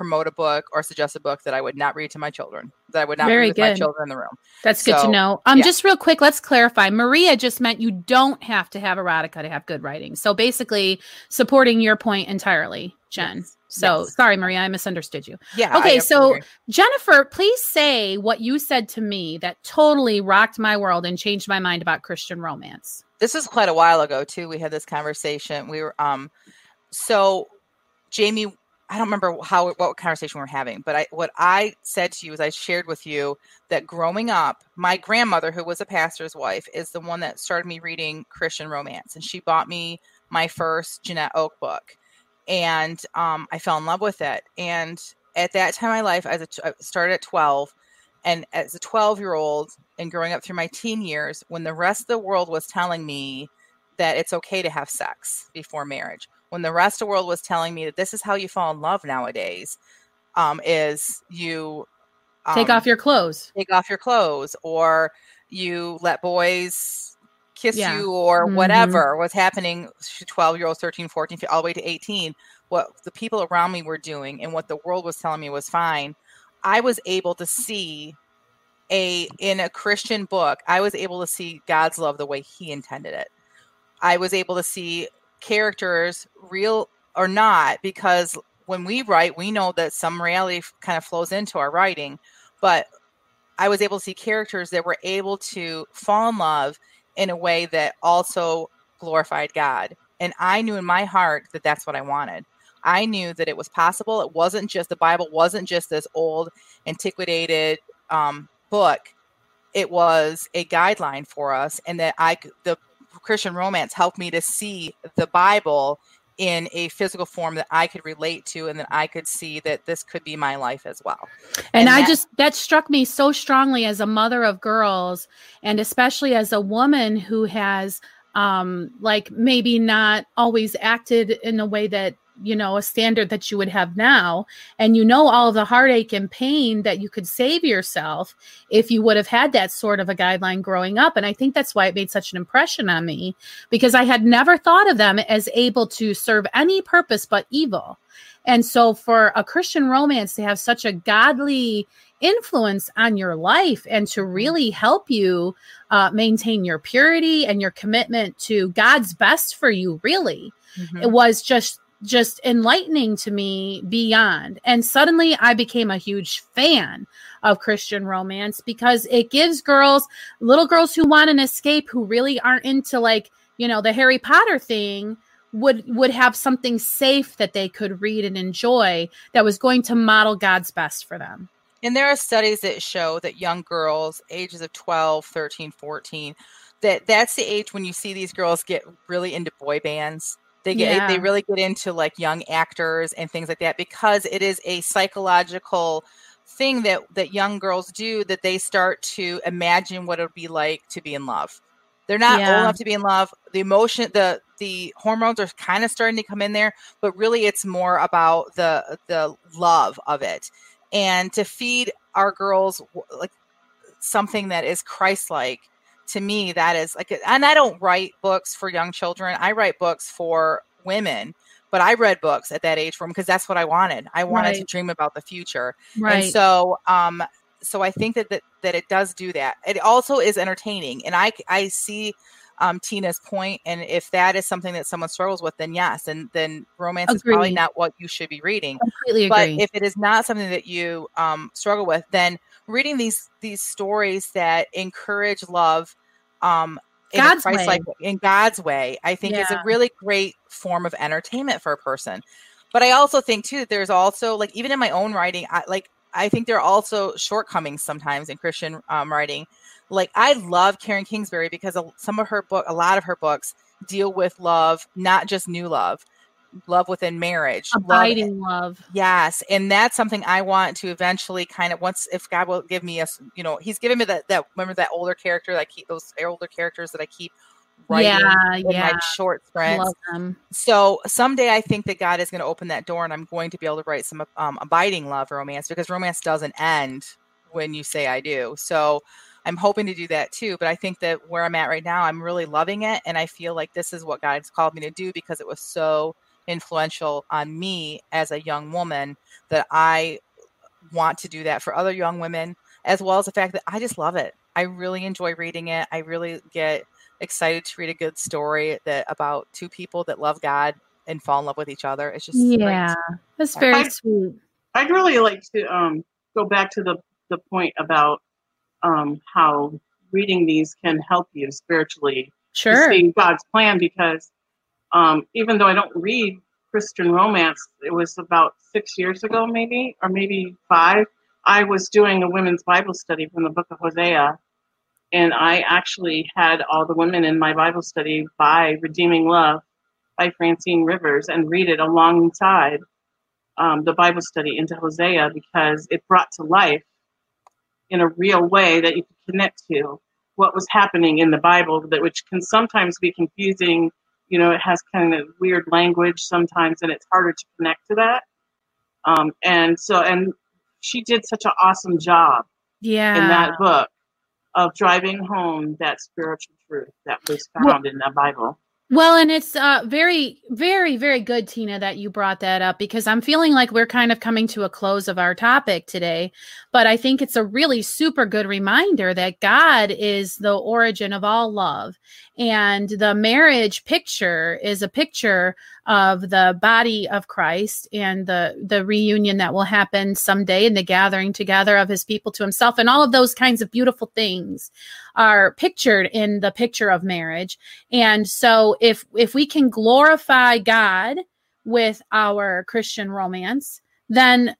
Speaker 2: promote a book or suggest a book that i would not read to my children that i would not Very read with good. my children in the room
Speaker 1: that's so, good to know um yeah. just real quick let's clarify maria just meant you don't have to have erotica to have good writing so basically supporting your point entirely Jen.
Speaker 2: Yes.
Speaker 1: So
Speaker 2: Yes.
Speaker 1: sorry, Maria, I misunderstood you.
Speaker 2: Yeah.
Speaker 1: Okay, so. Jennifer, please say what you said to me that totally rocked my world and changed my mind about Christian romance.
Speaker 2: this was quite a while ago too. We had this conversation. We were um, so Jamie. I don't remember how what conversation we are having, but I what I said to you is I shared with you that growing up, my grandmother, who was a pastor's wife, is the one that started me reading Christian romance, and she bought me my first Janette Oke book, and um, I fell in love with it. And at that time in my life, as a I started at twelve, and as a twelve year old, and growing up through my teen years, when the rest of the world was telling me that it's okay to have sex before marriage, when the rest of the world was telling me that this is how you fall in love nowadays, um, is you
Speaker 1: Take
Speaker 2: um,
Speaker 1: off your clothes.
Speaker 2: take off your clothes or you let boys kiss
Speaker 1: Yeah.
Speaker 2: you or
Speaker 1: Mhm.
Speaker 2: whatever was happening 12 year olds 13 14 all the way to 18 what the people around me were doing and what the world was telling me was fine i was able to see a in a christian book i was able to see god's love the way he intended it i was able to see characters real or not because when we write we know that some reality kind of flows into our writing but I was able to see characters that were able to fall in love in a way that also glorified God. And I knew in my heart that that's what I wanted. I knew that it was possible. It wasn't just the Bible wasn't just this old antiquated um, book. It was a guideline for us, and that i the Christian romance helped me to see the Bible in a physical form that I could relate to, and that I could see that this could be my life as well.
Speaker 1: And,
Speaker 2: And
Speaker 1: I
Speaker 2: that-
Speaker 1: just that struck me so strongly as a mother of girls and especially as a woman who has um like maybe not always acted in a way that you know a standard that you would have now. And you know all the heartache and pain that you could save yourself if you would have had that sort of a guideline growing up. And i think that's why it made such an impression on me because i had never thought of them as able to serve any purpose but evil. And so for a Christian romance to have such a godly influence on your life and to really help you uh, maintain your purity and your commitment to God's best for you, really,
Speaker 2: Mhm.
Speaker 1: it was just just enlightening to me beyond and suddenly i became a huge fan of christian romance because it gives girls little girls who want an escape who really aren't into like you know the harry potter thing would would have something safe that they could read and enjoy that was going to model god's best for them
Speaker 2: And there are studies that show that young girls, ages of 12, 13, 14, that that's the age when you see these girls get really into boy bands. They get they really get into like young actors and things like that because it is a psychological thing that that young girls do that they start to imagine what it would be like to be in love. They're not
Speaker 1: Yeah.
Speaker 2: old enough to be in love. The emotion, the the hormones are kind of starting to come in there, but really it's more about the the love of it and to feed our girls like something that is christ-like to me that is like and i don't write books for young children i write books for women but i read books at that age for them because that's what i wanted i wanted to dream about the future
Speaker 1: right.
Speaker 2: and so um so i think that, that that it does do that it also is entertaining and i i see um tina's point and if that is something that someone struggles with then yes and then romance is probably not what you should be reading
Speaker 1: completely
Speaker 2: but
Speaker 1: agree.
Speaker 2: if it is not something that you um, struggle with then reading these these stories that encourage love um, in
Speaker 1: God's
Speaker 2: a Christ-like in God's way, I think is a really great form of entertainment for a person. But I also think too, that there's also like even in my own writing, I like I think there are also shortcomings sometimes in Christian um, writing. Like I love Karen Kingsbury because some of her book, a lot of her books deal with love, not just new love, love within marriage,
Speaker 1: abiding love
Speaker 2: Yes, and that's something I want to eventually kind of once if God will give me a you know He's given me that that remember that older character that I keep those older characters that I keep writing
Speaker 1: yeah
Speaker 2: in
Speaker 1: yeah
Speaker 2: my short sprints.
Speaker 1: love
Speaker 2: So someday I think that God is going to open that door and I'm going to be able to write some um, abiding love romance because romance doesn't end when you say I do. So I'm hoping to do that too. But I think that where I'm at right now, I'm really loving it. And I feel like this is what God's called me to do because it was so influential on me as a young woman that I want to do that for other young women, as well as the fact that I just love it. I really enjoy reading it. I really get excited to read a good story that about two people that love God and fall in love with each other. It's just
Speaker 1: yeah, that's very I'd, sweet.
Speaker 3: I'd really like to um, go back to the the point about um, how reading these can help you spiritually
Speaker 1: sure.
Speaker 3: see God's plan because um, even though I don't read Christian romance, it was about six years ago, maybe, or maybe five. I was doing a women's Bible study from the book of Hosea, and I actually had all the women in my Bible study buy Redeeming Love by Francine Rivers and read it alongside um, the Bible study into Hosea because it brought to life in a real way that you could connect to what was happening in the Bible, that which can sometimes be confusing. You know, it has kind of weird language sometimes, and it's harder to connect to that. Um, and so, and she did such an awesome job,
Speaker 1: yeah,
Speaker 3: in that book of driving home that spiritual truth that was found well, in the Bible.
Speaker 1: Well, and it's uh, very, very, very good, Tina, that you brought that up because I'm feeling like we're kind of coming to a close of our topic today. But I think it's a really super good reminder that God is the origin of all love. And the marriage picture is a picture of the body of Christ and the, the reunion that will happen someday and the gathering together of his people to himself. And all of those kinds of beautiful things are pictured in the picture of marriage. And so if, if we can glorify God with our Christian romance, then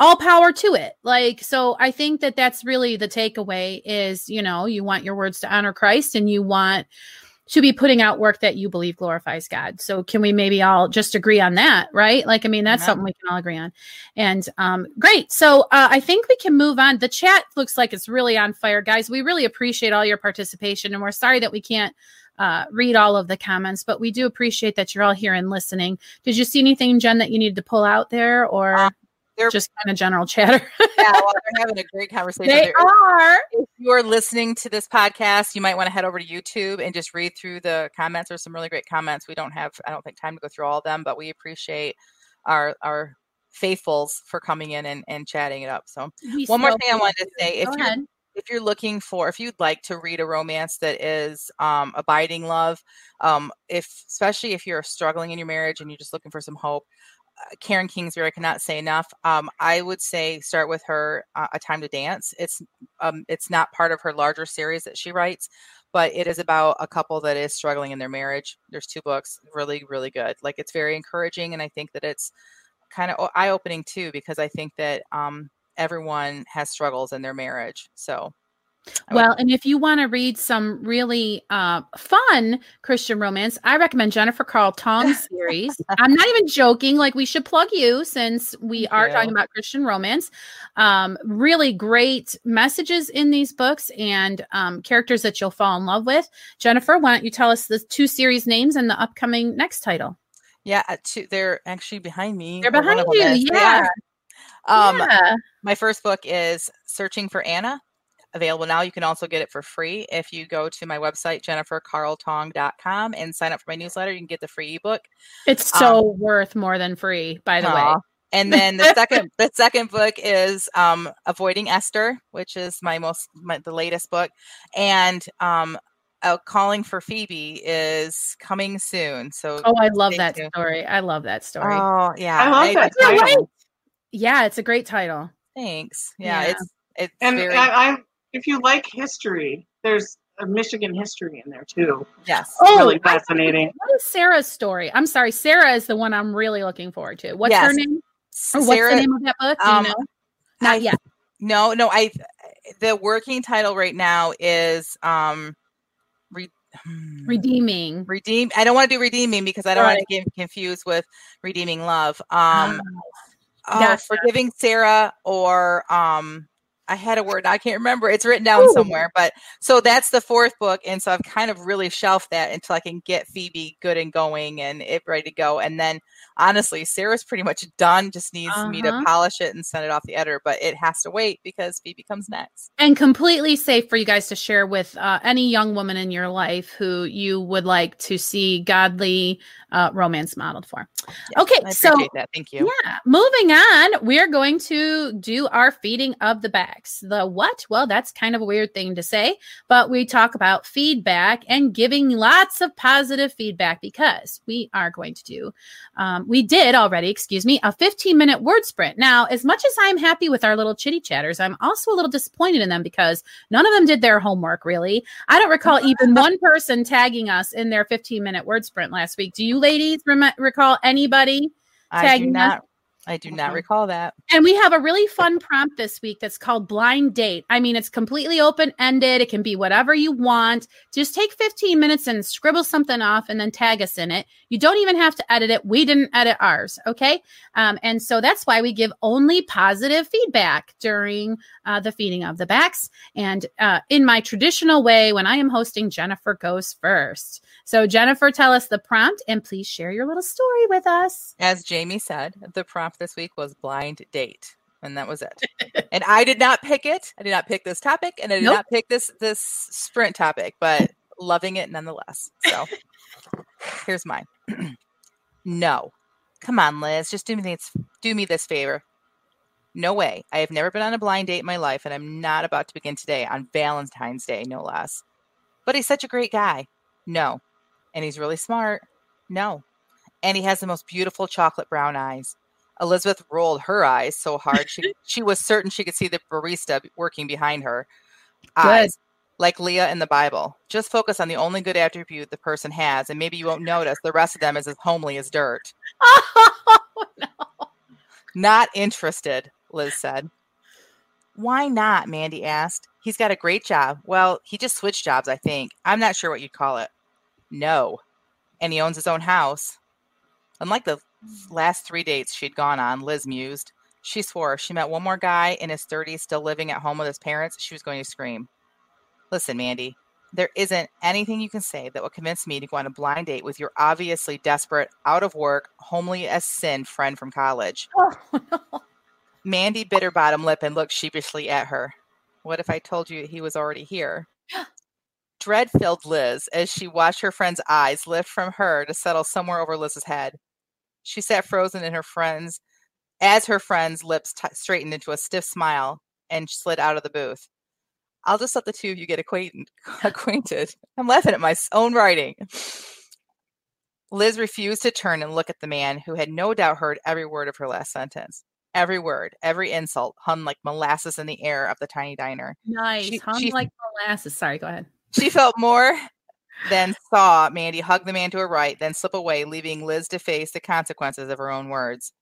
Speaker 1: all power to it. Like so i think that that's really the takeaway is you know you want your words to honor christ and you want to be putting out work that you believe glorifies god. So can we maybe all just agree on that right? Like i mean that's something we can all agree on. And um great. So uh, i think we can move on. The chat looks like it's really on fire. Guys we really appreciate all your participation and we're sorry that we can't uh, read all of the comments, but we do appreciate that you're all here and listening. Did you see anything, Jen, that you needed to pull out there, or? Uh, they're just kind of general chatter. [laughs]
Speaker 2: yeah, well, they're having a great conversation.
Speaker 1: They are.
Speaker 2: If you are listening to this podcast, you might want to head over to YouTube and just read through the comments. There's some really great comments. We don't have, I don't think, time to go through all of them, but we appreciate our our faithfuls for coming in and, and chatting it up. So we one more thing I wanted to say: if you're ahead. if you're looking for, if you'd like to read a romance that is um, abiding love, um, if especially if you're struggling in your marriage and you're just looking for some hope, Karen Kingsbury, I cannot say enough. Um, I would say start with her uh, "A Time to Dance." It's um, it's not part of her larger series that she writes, but it is about a couple that is struggling in their marriage. There's two books, really, really good. Like it's very encouraging, and I think that it's kind of eye opening too because I think that um, everyone has struggles in their marriage. So
Speaker 1: well, and if you want to read some really uh, fun Christian romance, I recommend Jennifer Carl Tong's [laughs] series. I'm not even joking. Like we should plug you since we Thank are you. talking about Christian romance. Um, really great messages in these books and um, characters that you'll fall in love with. Jennifer, why don't you tell us the two series names and the upcoming next title?
Speaker 2: Yeah, uh, two, they're actually behind me.
Speaker 1: They're behind you. Yeah. yeah.
Speaker 2: Um, yeah. My first book is Searching for Anna available now. You can also get it for free if you go to my website, jennifercarltong.com, and sign up for my newsletter. You can get the free ebook.
Speaker 1: It's so um, worth more than free, by the way.
Speaker 2: And then the second the second book is um, Avoiding Esther, which is my most my, the latest book, and um, Calling for Phoebe is coming soon. So
Speaker 1: oh, I love that tuned. story. I love that story.
Speaker 2: Oh yeah,
Speaker 3: I love I, that title.
Speaker 1: Yeah, it's a great title.
Speaker 2: Thanks. Yeah, yeah. it's it's
Speaker 3: and
Speaker 2: very.
Speaker 3: I, I if you like history, there's a Michigan history in there too.
Speaker 2: Yes.
Speaker 3: Oh, really fascinating.
Speaker 1: What is Sarah's story? I'm sorry, Sarah is the one I'm really looking forward to. What's yes. her name? Or what's the name of that book? Do um, you know? Not I, yet.
Speaker 2: No, no. I the working title right now is um re,
Speaker 1: hmm, redeeming.
Speaker 2: Redeem. I don't want to do redeeming because I don't right. want to get confused with redeeming love. Um, oh, forgiving Sarah or um I had a word I can't remember. It's written down Ooh. somewhere, but so that's the fourth book, and so I've kind of really shelved that until I can get Phoebe good and going and it ready to go. And then honestly, Sarah's pretty much done. Just needs uh-huh. me to uh-huh. polish it and send it off the editor, but it has to wait because Phoebe comes next.
Speaker 1: And completely safe for you guys to share with uh, any young woman in your life who you would like to see godly uh, romance modeled for. okay, so
Speaker 2: that. Thank you.
Speaker 1: Yeah, moving on, we're going to do our feeding of the feedbacks. The what? Well, that's kind of a weird thing to say, but we talk about feedback and giving lots of positive feedback because we are going to do, um, we did already, excuse me, a 15 minute word sprint. Now, as much as I'm happy with our little chitty chatters, I'm also a little disappointed in them because none of them did their homework really. I don't recall [laughs] even one person tagging us in their 15 minute word sprint last week. Do you ladies rem- recall anybody?
Speaker 2: I do not. Us? I do not recall that.
Speaker 1: And we have a really fun prompt this week that's called blind date. I mean, it's completely open ended. It can be whatever you want. Just take 15 minutes and scribble something off and then tag us in it. You don't even have to edit it. We didn't edit ours. Okay. Um, and so that's why we give only positive feedback during uh, the feeding of the backs. And uh, in my traditional way, when I am hosting, Jennifer goes first. So, Jennifer, tell us the prompt and please share your little story with us.
Speaker 2: As Jamie said, the prompt this week was blind date. And that was it. and I did not pick it. I did not pick this topic, and I did nope. not pick this this sprint topic, but loving it nonetheless. So here's mine. [clears throat] no, come on, Liz, just do me this do me this favor. No way. I have never been on a blind date in my life, and I'm not about to begin today on Valentine's Day, no less. But he's such a great guy. No. And he's really smart. No. And he has the most beautiful chocolate brown eyes. Elizabeth rolled her eyes so hard she [laughs] she was certain she could see the barista working behind her. Good. Eyes like Leah in the Bible. Just focus on the only good attribute the person has, and maybe you won't notice the rest of them is as homely as dirt. [laughs] Oh, no. Not interested, Liz said. Why not? Mandy asked. He's got a great job. Well, he just switched jobs, I think. I'm not sure what you'd call it. No. And he owns his own house. Unlike the Mm. last three dates she'd gone on, Liz mused. She swore if she met one more guy in his 30s still living at home with his parents, she was going to scream. Listen, Mandy, there isn't anything you can say that will convince me to go on a blind date with your obviously desperate, out of work, homely as sin friend from college. [laughs] Oh, no. Mandy bit her bottom lip and looked sheepishly at her. What if I told you he was already here? [gasps] Dread filled Liz as she watched her friend's eyes lift from her to settle somewhere over Liz's head. She sat frozen in her friend's as her friend's lips t- straightened into a stiff smile and slid out of the booth. I'll just let the two of you get acquainted. [laughs] acquainted. I'm laughing at my own writing. Liz refused to turn and look at the man who had no doubt heard every word of her last sentence. Every word, every insult hung like molasses in the air of the tiny diner.
Speaker 1: Nice. She, hung she, like molasses. Sorry, go ahead.
Speaker 2: She felt more then saw Mandy hug the man to her right, then slip away, leaving Liz to face the consequences of her own words.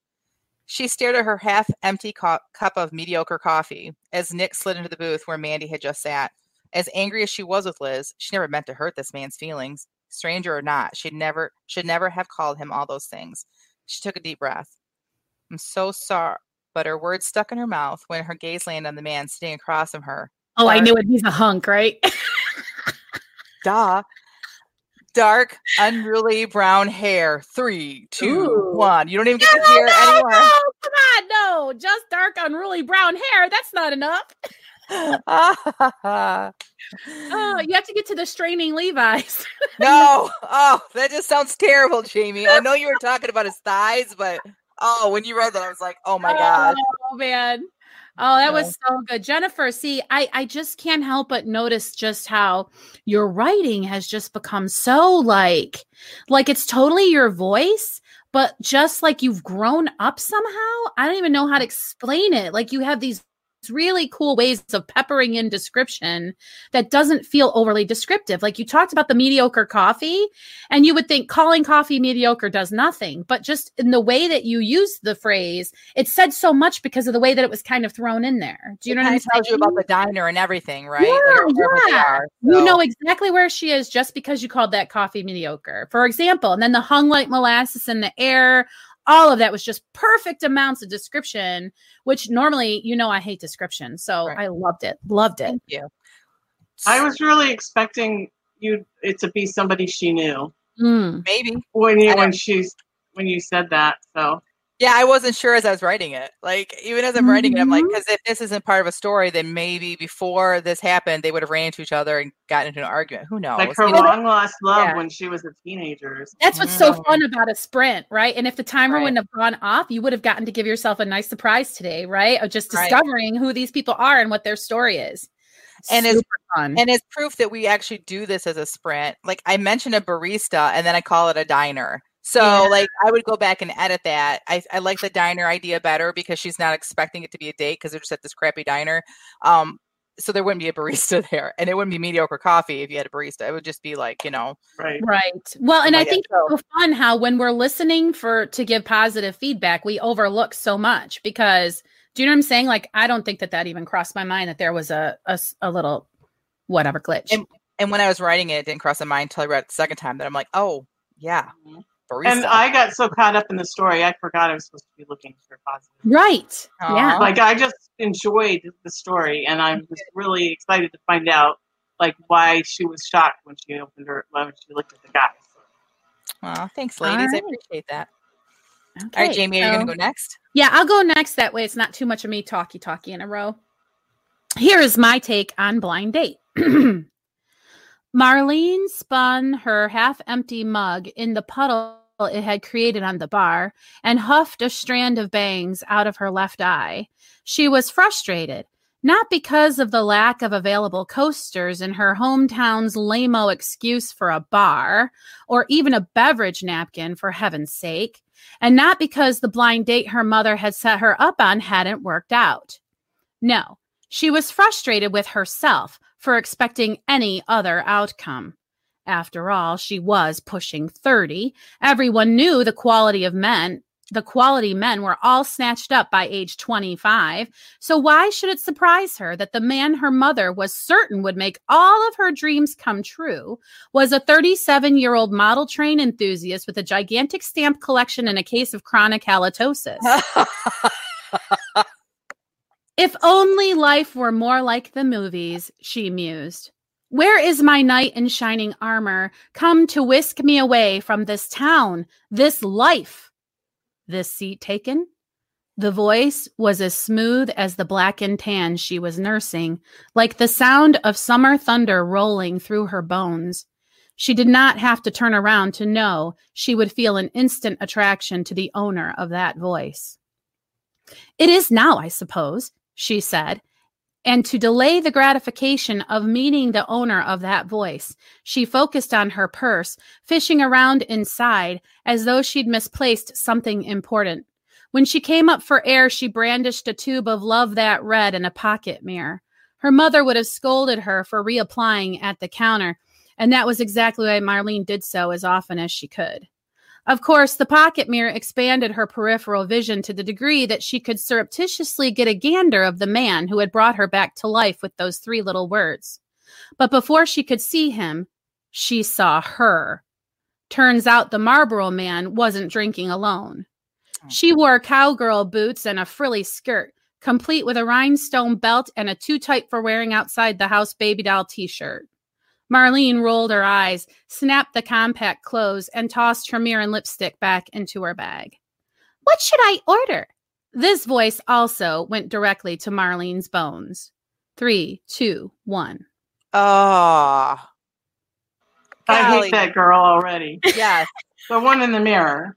Speaker 2: She stared at her half empty co- cup of mediocre coffee as Nick slid into the booth where Mandy had just sat. As angry as she was with Liz, she never meant to hurt this man's feelings. Stranger or not, she'd never should never have called him all those things. She took a deep breath. I'm so sorry, but her words stuck in her mouth when her gaze landed on the man sitting across from her.
Speaker 1: Oh, I knew it. He's a hunk, right? [laughs]
Speaker 2: Duh dark, unruly brown hair. Three, two, Ooh. one. You don't even get no, to hear no, anymore.
Speaker 1: No, come on, no. Just dark, unruly brown hair. That's not enough. [laughs] oh, you have to get to the straining Levi's. [laughs]
Speaker 2: no. Oh, that just sounds terrible, Jamie. I know you were talking about his thighs, but oh, when you read that, I was like, oh my oh, god.
Speaker 1: Oh man. Oh, that was so good. Jennifer, see, I, I just can't help but notice just how your writing has just become so like like it's totally your voice, but just like you've grown up somehow. I don't even know how to explain it. Like you have these really cool ways of peppering in description that doesn't feel overly descriptive. Like you talked about the mediocre coffee, and you would think calling coffee mediocre does nothing, but just in the way that you use the phrase, it said so much because of the way that it was kind of thrown in there. Do you it know what I'm
Speaker 2: saying? you about the diner and everything, right?
Speaker 1: Yeah, yeah. Are, so. You know exactly where she is just because you called that coffee mediocre, for example. And then the hung like molasses in the air all of that was just perfect amounts of description, which normally, you know, I hate description. So right. I loved it. Loved it.
Speaker 2: Thank you.
Speaker 3: I was really expecting you it to be somebody she knew.
Speaker 1: Mm.
Speaker 2: Maybe
Speaker 3: when you when she's when you said that. So
Speaker 2: Yeah, I wasn't sure as I was writing it. Like even as I'm mm-hmm. writing it, I'm like, because mm-hmm. if this isn't part of a story, then maybe before this happened, they would have ran into each other and gotten into an argument. Who knows?
Speaker 3: Like her long lost love yeah. when she was a teenager.
Speaker 1: That's what's mm-hmm. so fun about a sprint, right? And if the timer right. wouldn't have gone off, you would have gotten to give yourself a nice surprise today, right? Of just discovering right. who these people are and what their story is.
Speaker 2: And as and as proof that we actually do this as a sprint, like I mentioned a barista and then I call it a diner. So yeah. like I would go back and edit that. I, I like the diner idea better because she's not expecting it to be a date because they're just at this crappy diner. Um, so there wouldn't be a barista [laughs] there, and it wouldn't be mediocre coffee if you had a barista. It would just be like you know,
Speaker 3: right,
Speaker 1: right. Well, and I think it's so fun how when we're listening for to give positive feedback, we overlook so much because do you know what I'm saying? Like I don't think that that even crossed my mind that there was a a, a little whatever glitch.
Speaker 2: And, and, when I was writing it, it didn't cross my mind until I read it the second time that I'm like, oh yeah, mm-hmm.
Speaker 3: Barista. And I got so caught up in the story, I forgot I was supposed to be looking for positive.
Speaker 1: Right. Aww. Yeah.
Speaker 3: Like I just enjoyed the story, and I was just really excited to find out like why she was shocked when she opened her when she looked at the guy.
Speaker 2: Well, thanks, ladies. Right. I appreciate that. Okay, All right, Jamie, are you going to go next?
Speaker 1: Yeah, I'll go next. That way, it's not too much of me talky talky in a row. Here is my take on blind date. [clears throat] Marlene spun her half empty mug in the puddle it had created on the bar and huffed a strand of bangs out of her left eye. She was frustrated, not because of the lack of available coasters in her hometown's lame excuse for a bar or even a beverage napkin, for heaven's sake, and not because the blind date her mother had set her up on hadn't worked out. No, she was frustrated with herself for expecting any other outcome. After all, she was pushing 30. Everyone knew the quality of men. The quality men were all snatched up by age 25. So why should it surprise her that the man her mother was certain would make all of her dreams come true was a 37 year old model train enthusiast with a gigantic stamp collection and a case of chronic halitosis? [laughs] If only life were more like the movies, she mused. Where is my knight in shining armor, come to whisk me away from this town, this life? This seat taken? The voice was as smooth as the black and tan she was nursing, like the sound of summer thunder rolling through her bones. She did not have to turn around to know she would feel an instant attraction to the owner of that voice. It is now, I suppose, she said, and to delay the gratification of meeting the owner of that voice, she focused on her purse, fishing around inside as though she'd misplaced something important. When she came up for air, she brandished a tube of Love That Red in a pocket mirror. Her mother would have scolded her for reapplying at the counter, and that was exactly why Marlene did so as often as she could. Of course, the pocket mirror expanded her peripheral vision to the degree that she could surreptitiously get a gander of the man who had brought her back to life with those three little words. But before she could see him, she saw her. Turns out the Marlboro man wasn't drinking alone. Hmm. She wore cowgirl boots and a frilly skirt, complete with a rhinestone belt and a too tight for wearing outside the house baby doll t shirt. Marlene rolled her eyes, snapped the compact close, and tossed her mirror and lipstick back into her bag. What should I order? This voice also went directly to Marlene's bones. Three, two, one.
Speaker 2: Ah.
Speaker 3: Oh. I hate that girl already.
Speaker 2: Yes.
Speaker 3: the one in the mirror.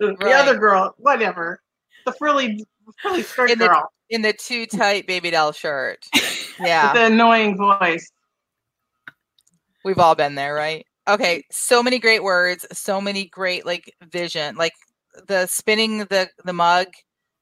Speaker 3: The, right. the other girl, whatever. The frilly, frilly skirt
Speaker 2: in
Speaker 3: girl.
Speaker 2: The, in the too tight baby doll shirt. [laughs] Yeah.
Speaker 3: With the annoying voice.
Speaker 2: We've all been there, right? Okay, so many great words, so many great like vision, like the spinning the the mug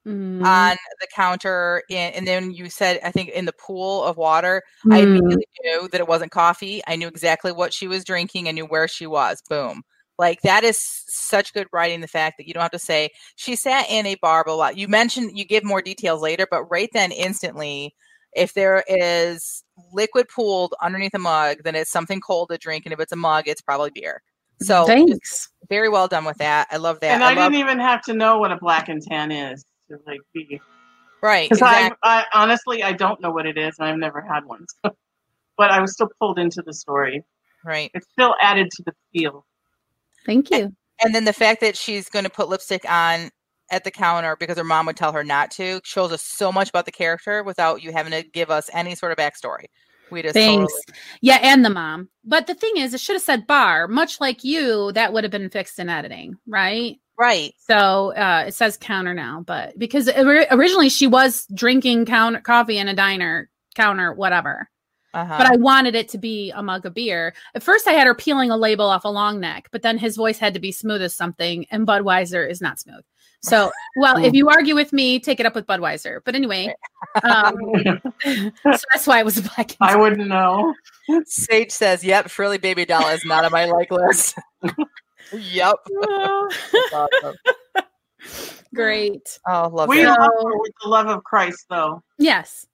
Speaker 2: mm. on the counter, in, and then you said I think in the pool of water. Mm. I immediately knew that it wasn't coffee. I knew exactly what she was drinking. I knew where she was. Boom. Like that is such good writing. The fact that you don't have to say she sat in a bar, a lot. You mentioned you give more details later, but right then, instantly, if there is liquid pooled underneath a mug, then it's something cold to drink. And if it's a mug, it's probably beer. So
Speaker 1: thanks.
Speaker 2: Very well done with that. I love that.
Speaker 3: And I,
Speaker 2: I
Speaker 3: didn't even have to know what a black and tan is to like be
Speaker 2: right.
Speaker 3: Because exactly. I, I honestly I don't know what it is, and I've never had one. [laughs] So. but I was still pulled into the story.
Speaker 2: Right.
Speaker 3: It's still added to the feel.
Speaker 1: Thank you.
Speaker 2: And, and then the fact that she's going to put lipstick on at the counter because her mom would tell her not to shows us so much about the character without you having to give us any sort of backstory. We just
Speaker 1: Thanks. Totally- yeah, and the mom. But the thing is, it should have said bar. Much like you, that would have been fixed in editing, right?
Speaker 2: Right.
Speaker 1: So uh, it says counter now, but because originally she was drinking counter coffee in a diner counter, whatever. Uh-huh. But I wanted it to be a mug of beer. At first, I had her peeling a label off a long neck, but then his voice had to be smooth as something, and Budweiser is not smooth. So, well, if you argue with me, take it up with Budweiser. But anyway, um, [laughs] so that's why I was a black.
Speaker 3: I wouldn't know.
Speaker 2: Sage says, "Yep, Frilly Baby Doll is not on my like list." yep. [laughs]
Speaker 1: awesome. [laughs] Great.
Speaker 2: Oh, love
Speaker 3: we love her with the love of Christ, though.
Speaker 1: Yes.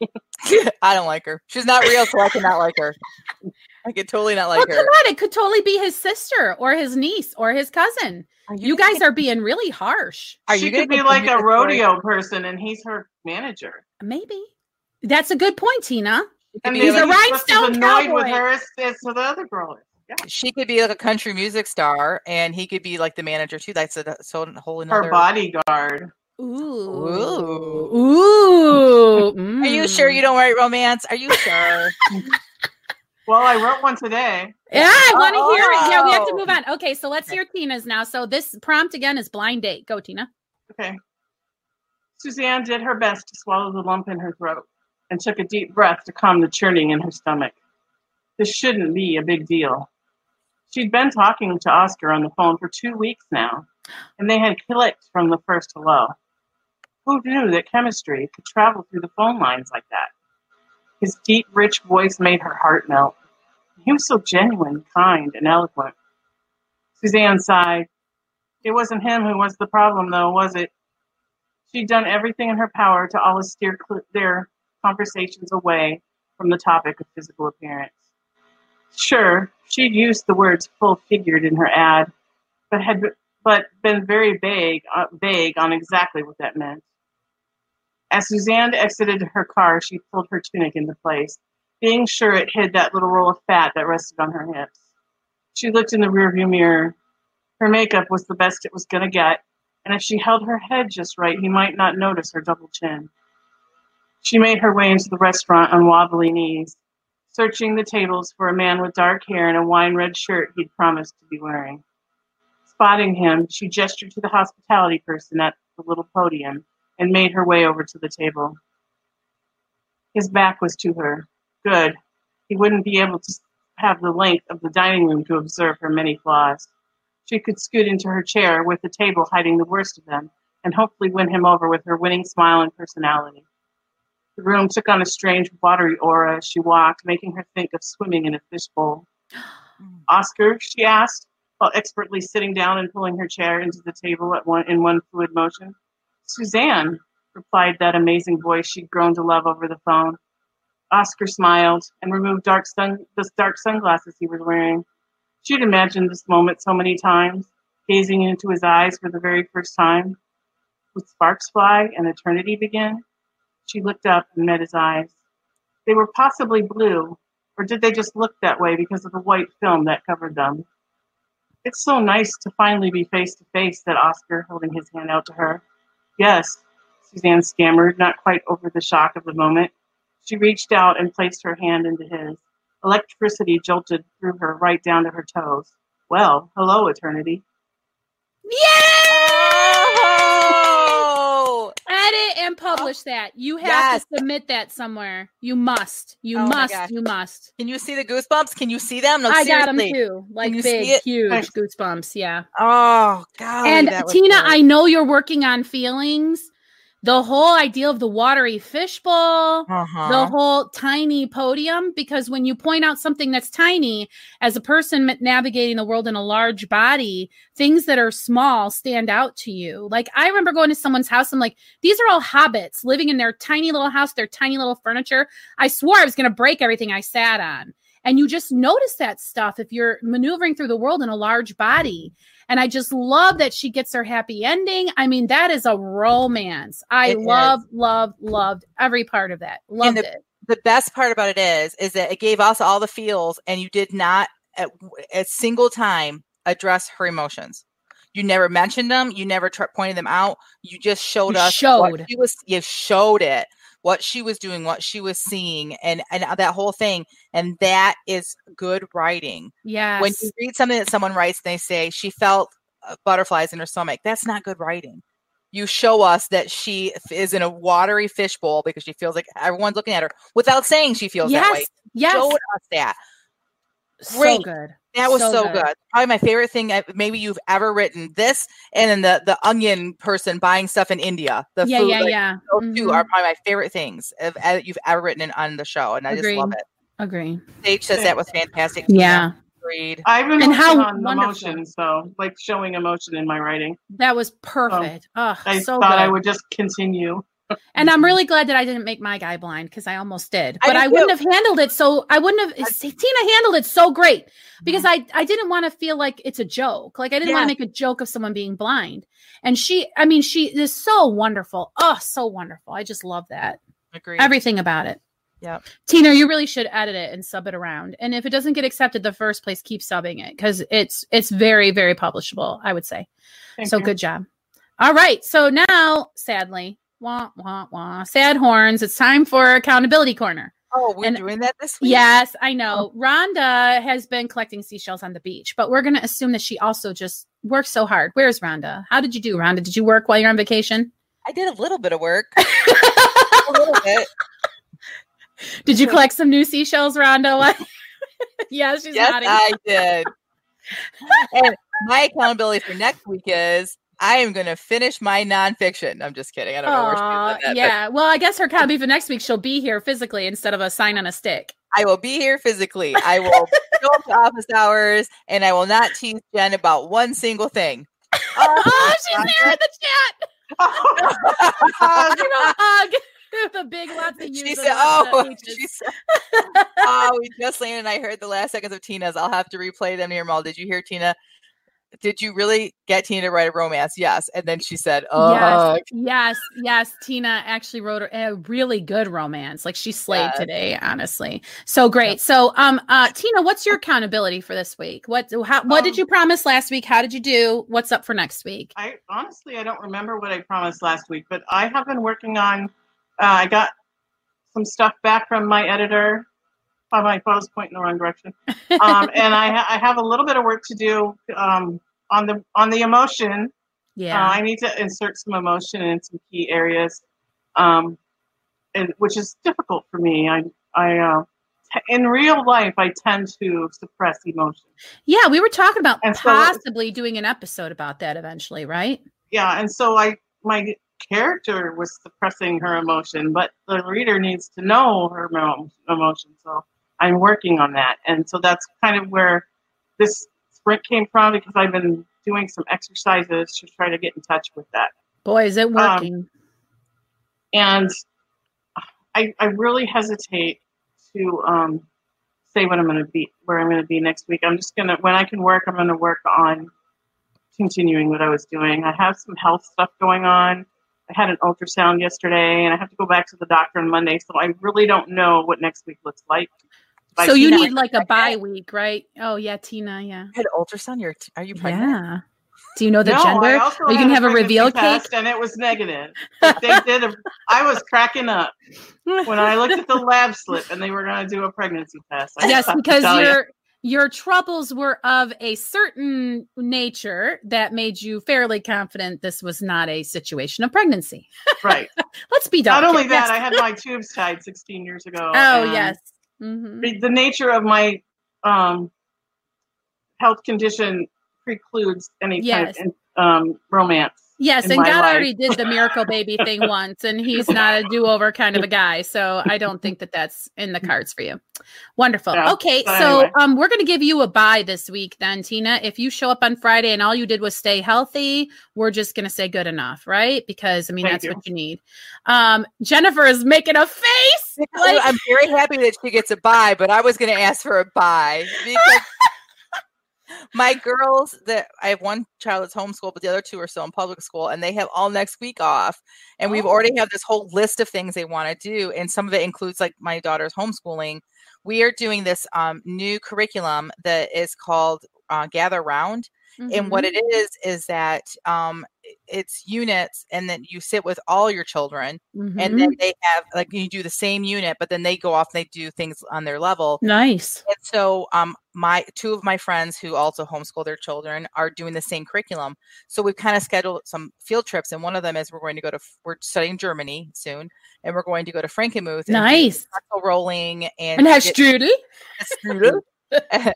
Speaker 1: [laughs]
Speaker 2: I don't like her. She's not real, so I cannot like her. I could totally not like
Speaker 1: well,
Speaker 2: her.
Speaker 1: Come on, it could totally be his sister or his niece or his cousin. You, you, guys are being really harsh.
Speaker 3: Are she you could be like a rodeo person, and he's her manager.
Speaker 1: Maybe that's a good point, Tina.
Speaker 3: And he's a rhinestone annoyed cowboy. with her as, as the other girl.
Speaker 2: Yeah. She could be like a country music star, and he could be like the manager too. That's a so whole another.
Speaker 3: Her bodyguard.
Speaker 1: Ooh.
Speaker 2: Ooh.
Speaker 1: Ooh.
Speaker 2: Mm. Are you sure you don't write romance? Are you sure? [laughs]
Speaker 3: well, I wrote one today.
Speaker 1: Yeah, I want to oh. hear it. Yeah, we have to move on. Okay, so let's hear Tina's now. So this prompt again is blind date. Go, Tina.
Speaker 3: Okay. Suzanne did her best to swallow the lump in her throat and took a deep breath to calm the churning in her stomach. This shouldn't be a big deal. She'd been talking to Oscar on the phone for two weeks now, and they had clicked from the first hello. Who knew that chemistry could travel through the phone lines like that? His deep, rich voice made her heart melt. He was so genuine, kind, and eloquent. Suzanne sighed. It wasn't him who was the problem, though, was it? She'd done everything in her power to always steer their conversations away from the topic of physical appearance. Sure, she'd used the words full figured in her ad, but had but been very vague, uh, vague on exactly what that meant. As Suzanne exited her car, she pulled her tunic into place, being sure it hid that little roll of fat that rested on her hips. She looked in the rearview mirror. Her makeup was the best it was going to get, and if she held her head just right, he might not notice her double chin. She made her way into the restaurant on wobbly knees, searching the tables for a man with dark hair and a wine red shirt he'd promised to be wearing. Spotting him, she gestured to the hospitality person at the little podium and made her way over to the table. His back was to her. Good. He wouldn't be able to have the length of the dining room to observe her many flaws. She could scoot into her chair with the table hiding the worst of them and hopefully win him over with her winning smile and personality. The room took on a strange watery aura as she walked, making her think of swimming in a fishbowl. [gasps] Oscar, she asked, while expertly sitting down and pulling her chair into the table at one in one fluid motion. Suzanne, replied that amazing voice she'd grown to love over the phone. Oscar smiled and removed dark sun, the dark sunglasses he was wearing. She'd imagined this moment so many times, gazing into his eyes for the very first time. Would sparks fly and eternity begin? She looked up and met his eyes. They were possibly blue, or did they just look that way because of the white film that covered them? It's so nice to finally be face to face, said Oscar, holding his hand out to her. Yes, Suzanne stammered, not quite over the shock of the moment. She reached out and placed her hand into his. Electricity jolted through her right down to her toes. Well, hello, eternity.
Speaker 1: Oh! And publish oh. that. You have yes. to submit that somewhere. You must. You oh must. You must.
Speaker 2: Can you see the goosebumps? Can you see them?
Speaker 1: No, I seriously. got them too. Like big, huge goosebumps. Yeah.
Speaker 2: Oh God.
Speaker 1: And Tina, I know you're working on feelings the whole idea of the watery fishbowl, uh-huh. the whole tiny podium, because when you point out something that's tiny, as a person navigating the world in a large body, things that are small stand out to you. Like I remember going to someone's house, I'm like, these are all hobbits living in their tiny little house, their tiny little furniture. I swore I was going to break everything I sat on. And you just notice that stuff if you're maneuvering through the world in a large body. And I just love that she gets her happy ending. I mean, that is a romance. I it love, is. love, loved every part of that. Loved
Speaker 2: the,
Speaker 1: it.
Speaker 2: The best part about it is, is that it gave us all the feels, and you did not at a single time address her emotions. You never mentioned them. You never t- pointed them out. You just showed
Speaker 1: You
Speaker 2: us
Speaker 1: showed.
Speaker 2: was. You showed it what she was doing, what she was seeing, and and that whole thing. And that is good writing.
Speaker 1: Yeah.
Speaker 2: When you read something that someone writes, and they say she felt uh, butterflies in her stomach. That's not good writing. You show us that she is in a watery fishbowl because she feels like everyone's looking at her without saying she feels that way.
Speaker 1: yes. Yes.
Speaker 2: Showed us that.
Speaker 1: So
Speaker 2: Great.
Speaker 1: good.
Speaker 2: That was
Speaker 1: So
Speaker 2: so,
Speaker 1: good.
Speaker 2: good. Probably my favorite thing maybe you've ever written. This and then the the onion person buying stuff in India. The
Speaker 1: yeah,
Speaker 2: food,
Speaker 1: yeah,
Speaker 2: like,
Speaker 1: yeah.
Speaker 2: Those two
Speaker 1: Mhm.
Speaker 2: are probably my favorite things of, uh, you've ever written in, on the show, and I
Speaker 1: Agree.
Speaker 2: just love it.
Speaker 1: Agree.
Speaker 2: Sage says that was fantastic.
Speaker 1: Yeah.
Speaker 2: Agreed.
Speaker 3: I've been
Speaker 1: And how
Speaker 3: on
Speaker 1: wonderful.
Speaker 3: emotion, so like showing emotion in my writing.
Speaker 1: That was perfect. Oh,
Speaker 3: I
Speaker 1: so
Speaker 3: thought
Speaker 1: good.
Speaker 3: I would just continue.
Speaker 1: And I'm mm-hmm. really glad that I didn't make my guy blind because I almost did.
Speaker 2: I
Speaker 1: But
Speaker 2: did
Speaker 1: I, wouldn't have handled it so I wouldn't have Tina handled it so great because mm-hmm. I I didn't want to feel like it's a joke. Like I didn't want to make a joke of someone being blind. And she I mean she is so wonderful. Oh, so wonderful. I just love that.
Speaker 2: Agreed.
Speaker 1: Everything about it.
Speaker 2: Yeah.
Speaker 1: Tina, you really should edit it and sub it around. And if it doesn't get accepted the first place, keep subbing it because it's it's very, very publishable, I would say.
Speaker 3: Thank
Speaker 1: so
Speaker 3: you.
Speaker 1: good job. All right. So now, sadly, wah, wah, wah, sad horns. It's time for accountability corner.
Speaker 2: oh, we're
Speaker 1: and-
Speaker 2: doing that this week.
Speaker 1: Yes, I know. Oh. Rhonda has been collecting seashells on the beach, but we're going to assume that she also just worked so hard. Where's Rhonda? How did you do, Rhonda? Did you work while you're on vacation?
Speaker 2: I did a little bit of work. [laughs] a little bit.
Speaker 1: Did you collect some new seashells, Rhonda? [laughs] Yeah, she's
Speaker 2: Yes,
Speaker 1: nodding.
Speaker 2: I did. [laughs] and my accountability for next week is I am going to finish my nonfiction. I'm just kidding. I don't know where she's at that, but
Speaker 1: yeah. Well, I guess her copy for next week, she'll be here physically instead of a sign on a stick.
Speaker 2: I will be here physically. I will [laughs] show up to office hours, and I will not tease Jen about one single thing. [laughs]
Speaker 1: Oh, she's there in the chat. A [laughs] hug. the big lots of
Speaker 2: She said,
Speaker 1: and lots of
Speaker 2: "Oh, she said, oh, we just landed. and I heard the last seconds of Tina's. I'll have to replay them here, Mal. Did you hear Tina? Did you really get Tina to write a romance? Yes. And then she said, "Oh,
Speaker 1: Yes, yes, yes. Tina actually wrote a, a really good romance. Like she slayed
Speaker 2: Yes.
Speaker 1: today, honestly. So great. So, um, uh, Tina, what's your accountability for this week? What, how, what did
Speaker 3: Um,
Speaker 1: you promise last week? How did you do? What's up for next week?
Speaker 3: I honestly I don't remember what I promised last week, but I have been working on. Uh, I got some stuff back from my editor. Oh, my phone's pointing the wrong direction. [laughs] Um, and I, ha- I have a little bit of work to do um, on the on the emotion.
Speaker 1: yeah.
Speaker 3: Uh, I need to insert some emotion in some key areas, um, and, which is difficult for me. I, I, uh, t- in real life, I tend to suppress emotion.
Speaker 1: yeah. We were talking about
Speaker 3: And so-
Speaker 1: possibly doing an episode about that eventually, right?
Speaker 3: Yeah, and so I, my character was suppressing her emotion, but the reader needs to know her emo- emotion. So I'm working on that, and so that's kind of where this sprint came from because I've been doing some exercises to try to get in touch with that.
Speaker 1: Boy, is it working.
Speaker 3: and I, I really hesitate to um, say what I'm going to be, where I'm going to be next week. I'm just going to, when I can work, I'm going to work on continuing what I was doing. I have some health stuff going on. I had an ultrasound yesterday, and I have to go back to the doctor on Monday. So I really don't know what next week looks like. By
Speaker 1: so you
Speaker 3: Tina-
Speaker 1: need like a bye week, right? Oh yeah, Tina. Yeah.
Speaker 2: you had ultrasound. You're are you pregnant?
Speaker 1: Yeah. Do you know the
Speaker 3: no, I
Speaker 1: gender?
Speaker 3: also
Speaker 1: Or you can have a
Speaker 3: pregnancy
Speaker 1: reveal cake.
Speaker 3: and it was negative. Like, they [laughs] did. A, I was cracking up when I looked at the lab slip, and they were going to do a pregnancy test. I
Speaker 1: yes,
Speaker 3: just have to
Speaker 1: because
Speaker 3: tell you.
Speaker 1: your your troubles were of a certain nature that made you fairly confident this was not a situation of pregnancy.
Speaker 3: right. [laughs]
Speaker 1: Let's be
Speaker 3: done.
Speaker 1: Not
Speaker 3: only that,
Speaker 1: Yes.
Speaker 3: I had my tubes tied 16 years ago.
Speaker 1: oh yes. Mhm.
Speaker 3: The, the nature of my um, health condition precludes any
Speaker 1: Yes.
Speaker 3: kind of um, romance.
Speaker 1: Yes, and God
Speaker 3: life.
Speaker 1: already did the miracle baby [laughs] thing once, and he's not a do over kind of a guy. So I don't think that that's in the cards for you. Wonderful.
Speaker 3: Yeah,
Speaker 1: okay, so
Speaker 3: anyway.
Speaker 1: um, we're going to give you a bye this week, then, Tina. If you show up on Friday and all you did was stay healthy, we're just going to say good enough, right? Because I mean,
Speaker 3: Thank
Speaker 1: that's
Speaker 3: you.
Speaker 1: what you need. Um, Jennifer is making a face. Like-
Speaker 2: I'm very happy that she gets a bye, but I was going to ask for a bye because [laughs] my girls that I have one child that's homeschooled, but the other two are still in public school, and they have all next week off. And we've
Speaker 3: Oh.
Speaker 2: already have this whole list of things they want to do, and some of it includes like my daughter's homeschooling. We are doing this um, new curriculum that is called uh, Gather Round, Mm-hmm. And what mm-hmm. it is is that um, it's units, and then you sit with all your children, mm-hmm. and then they have like you do the same unit, but then they go off and they do things on their level.
Speaker 1: Nice.
Speaker 2: And so, um, my two of my friends who also homeschool their children are doing the same curriculum. So we've kind of scheduled some field trips, and one of them is we're going to go to we're studying Germany soon, and we're going to go to Frankenmuth.
Speaker 1: Nice.
Speaker 2: rolling and
Speaker 1: and have strudel. [laughs]
Speaker 2: Strudel. [laughs] [laughs]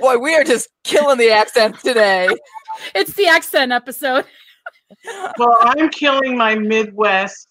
Speaker 2: Boy, we are just killing the accent today.
Speaker 1: It's the accent episode. [laughs]
Speaker 3: well, I'm killing my Midwest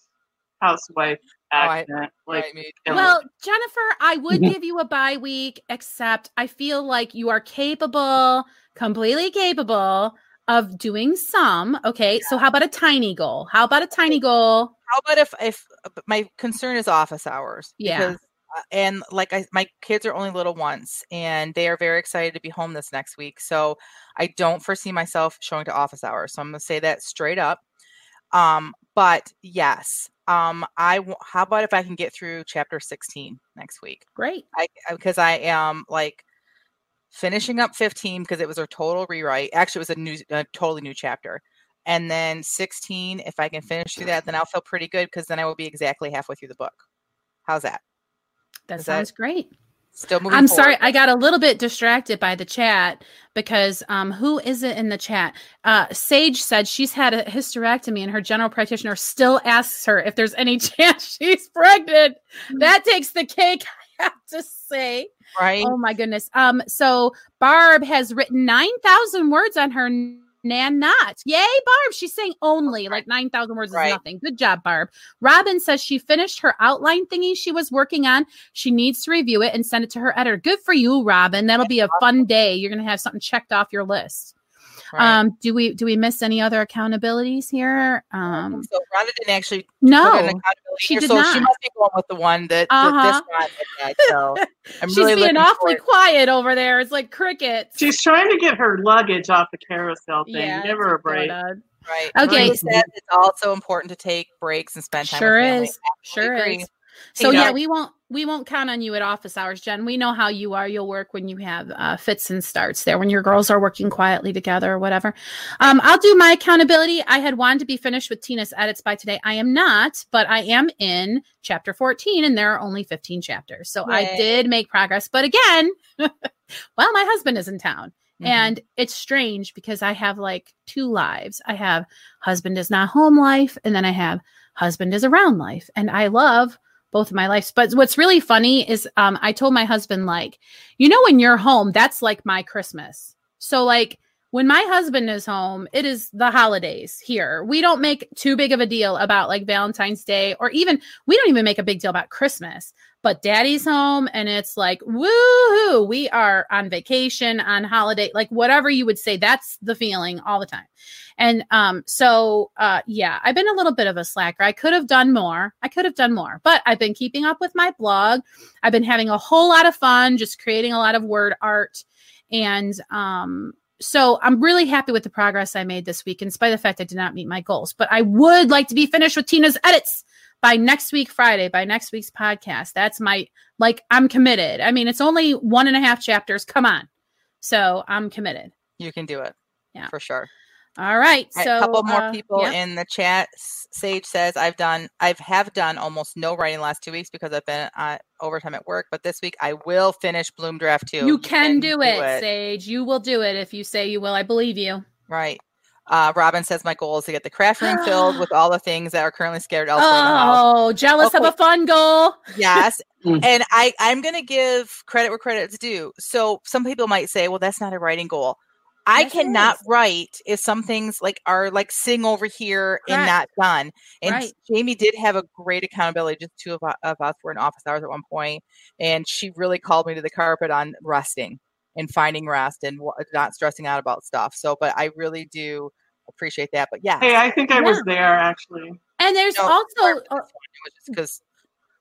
Speaker 3: housewife accent. Right. Like,
Speaker 1: right, well, Jennifer, I would mm-hmm. give you a bye week, except I feel like you are capable, completely capable of doing some. Okay, so how about a tiny goal? How about a tiny goal?
Speaker 2: How about if if my concern is office hours?
Speaker 1: Yeah. Because
Speaker 2: uh, and like I, my kids are only little once and they are very excited to be home this next week so i don't foresee myself showing to office hours so i'm going to say that straight up. Um but yes um i how about if i can get through chapter 16 next week?
Speaker 1: Great.
Speaker 2: I because i am like finishing up 15 because it was a total rewrite actually it was a new a totally new chapter and then 16 if i can finish through that then i'll feel pretty good because then i will be exactly halfway through the book. How's that
Speaker 1: that Is sounds that great.
Speaker 2: Still moving.
Speaker 1: I'm
Speaker 2: forward.
Speaker 1: sorry, I got a little bit distracted by the chat because um, who is it in the chat? Uh, Sage said she's had a hysterectomy and her general practitioner still asks her if there's any [laughs] chance she's pregnant. Mm. That takes the cake, [laughs] I have to say.
Speaker 2: Right.
Speaker 1: Oh my goodness. Um, so Barb has written nine thousand words on her Nan not. Yay, Barb. She's saying only like 9,000 words right. is nothing. Good job, Barb. Robin says she finished her outline thingy she was working on. She needs to review it and send it to her editor. Good for you, Robin. That'll be a fun day. You're going to have something checked off your list. Right. Um, do we do we miss any other accountabilities here? Um,
Speaker 2: so Rhonda didn't actually
Speaker 1: no, she
Speaker 2: here,
Speaker 1: did
Speaker 2: so
Speaker 1: not.
Speaker 2: She must be going with the one that, uh-huh. that this So [laughs]
Speaker 1: I'm She's really being awfully quiet over there. It's like crickets.
Speaker 3: She's trying to get her luggage off the carousel thing. Yeah, Give her a break.
Speaker 2: Right.
Speaker 1: Okay.
Speaker 2: Said it's also important to take breaks and spend time.
Speaker 1: Sure
Speaker 2: is.
Speaker 1: Sure is. So yeah, we won't we won't count on you at office hours, Jen. We know how you are. You'll work when you have uh, fits and starts there, when your girls are working quietly together or whatever. Um, I'll do my accountability. I had wanted to be finished with Tina's edits by today. I am not, but I am in chapter 14, and there are only 15 chapters. So Yay. I did make progress. But again, [laughs] well, my husband is in town. Mm-hmm. And it's strange because I have like two lives. I have husband is not home life, and then I have husband is around life. And I love both of my lives. But what's really funny is um, I told my husband, like, you know, when you're home, that's like my Christmas. So, like, when my husband is home, it is the holidays here. We don't make too big of a deal about like Valentine's Day or even we don't even make a big deal about Christmas. But daddy's home and it's like woohoo we are on vacation on holiday like whatever you would say that's the feeling all the time. And um so uh yeah i've been a little bit of a slacker. I could have done more. I could have done more. But i've been keeping up with my blog. I've been having a whole lot of fun just creating a lot of word art. And um so I'm really happy with the progress I made this week, in spite of the fact I did not meet my goals. But I would like to be finished with Tina's edits by next week Friday, by next week's podcast. That's my like I'm committed. I mean, it's only one and a half chapters. Come on. So I'm committed.
Speaker 2: You can do it.
Speaker 1: Yeah.
Speaker 2: For sure.
Speaker 1: All right. So
Speaker 2: a couple more uh, people yeah. in the chat. Sage says, "I've done, I've have done almost no writing last two weeks because I've been uh, overtime at work. But this week I will finish Bloom Draft two.
Speaker 1: You, you can, can, do, it, it, Sage. You will do it if you say you will. I believe you.
Speaker 2: Right. Uh, Robin says my goal is to get the craft room filled [gasps] with all the things that are currently scared elsewhere
Speaker 1: oh, jealous okay. of a fun goal.
Speaker 2: Yes. [laughs] And I, I'm going to give credit where credit is due. So some people might say, well, that's not a writing goal. I yes, cannot write if some things like are like sing over here Correct. and not done. And right. Jamie did have a great accountability. Just two of, of us were in office hours at one point, and she really called me to the carpet on resting and finding rest and not stressing out about stuff. So, but I really do appreciate that. But yeah.
Speaker 3: Hey, I think I yeah. was there actually.
Speaker 1: And there's no, also
Speaker 2: because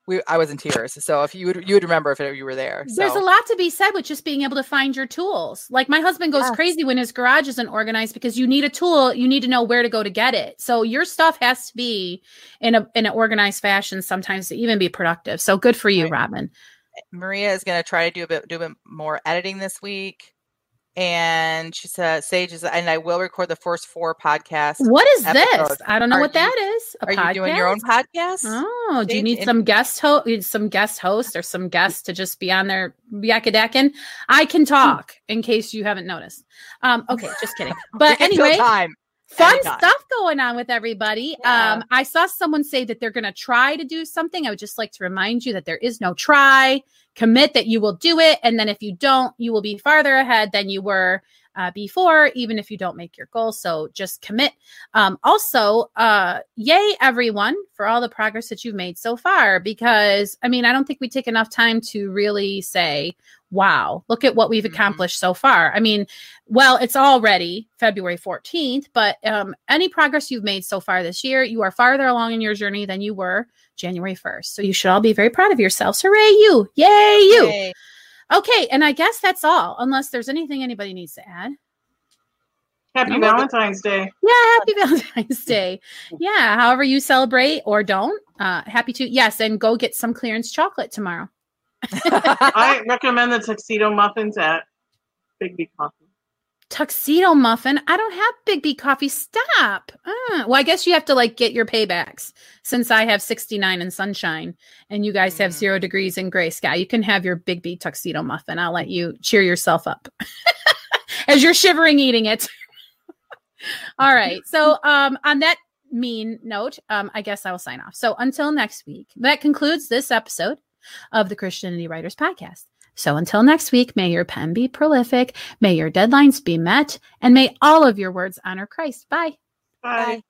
Speaker 2: we I was in tears. So if you would you would remember if you were there. So.
Speaker 1: There's a lot to be said with just being able to find your tools. Like my husband goes yes. crazy when his garage isn't organized because you need a tool, you need to know where to go to get it. So your stuff has to be in a in an organized fashion sometimes to even be productive. So good for you, right. Robin.
Speaker 2: Maria is going to try to do a bit do a bit more editing this week. And she said Sage is and I will record the first four podcasts.
Speaker 1: What is episodes. this? I don't know are what you, that is.
Speaker 2: A are podcast? you doing your own podcast?
Speaker 1: Oh, Sage do you need some guest host some guest host or some guests to just be on there yakadecking? I can talk in case you haven't noticed. Um, [laughs] okay, just kidding. But anyway, time fun stuff going on with everybody. Yeah. Um, I saw someone say that they're going to try to do something. I would just like to remind you that there is no try. Commit that you will do it. And then if you don't, you will be farther ahead than you were uh, before, even if you don't make your goal. So just commit. Um, also, uh, yay, everyone, for all the progress that you've made so far. Because, I mean, I don't think we take enough time to really say, wow, look at what we've mm-hmm. accomplished so far. I mean, well, it's already February 14th, but um, any progress you've made so far this year, you are farther along in your journey than you were January 1st. So you should all be very proud of yourselves. Hooray, you! Yay, you! Yay. Okay, and I guess that's all, unless there's anything anybody needs to add.
Speaker 3: Happy Valentine's Day.
Speaker 1: Yeah, happy [laughs] Valentine's Day. Yeah, however you celebrate or don't. Uh, happy to, yes, and go get some clearance chocolate tomorrow.
Speaker 3: I [laughs] recommend the tuxedo muffins at Biggby Coffee.
Speaker 1: Tuxedo muffin? I don't have Biggby Coffee. Stop. Uh, well, I guess you have to like get your paybacks since I have 69 in sunshine and you guys have mm. zero degrees in gray sky. You can have your Biggby tuxedo muffin. I'll let you cheer yourself up [laughs] as you're shivering eating it. [laughs] All right. So, um, on that mean note, um, I guess I will sign off. So, until next week, that concludes this episode of the Christianity Writers Podcast. So until next week, may your pen be prolific, may your deadlines be met, and may all of your words honor Christ. Bye.
Speaker 3: Bye. Bye.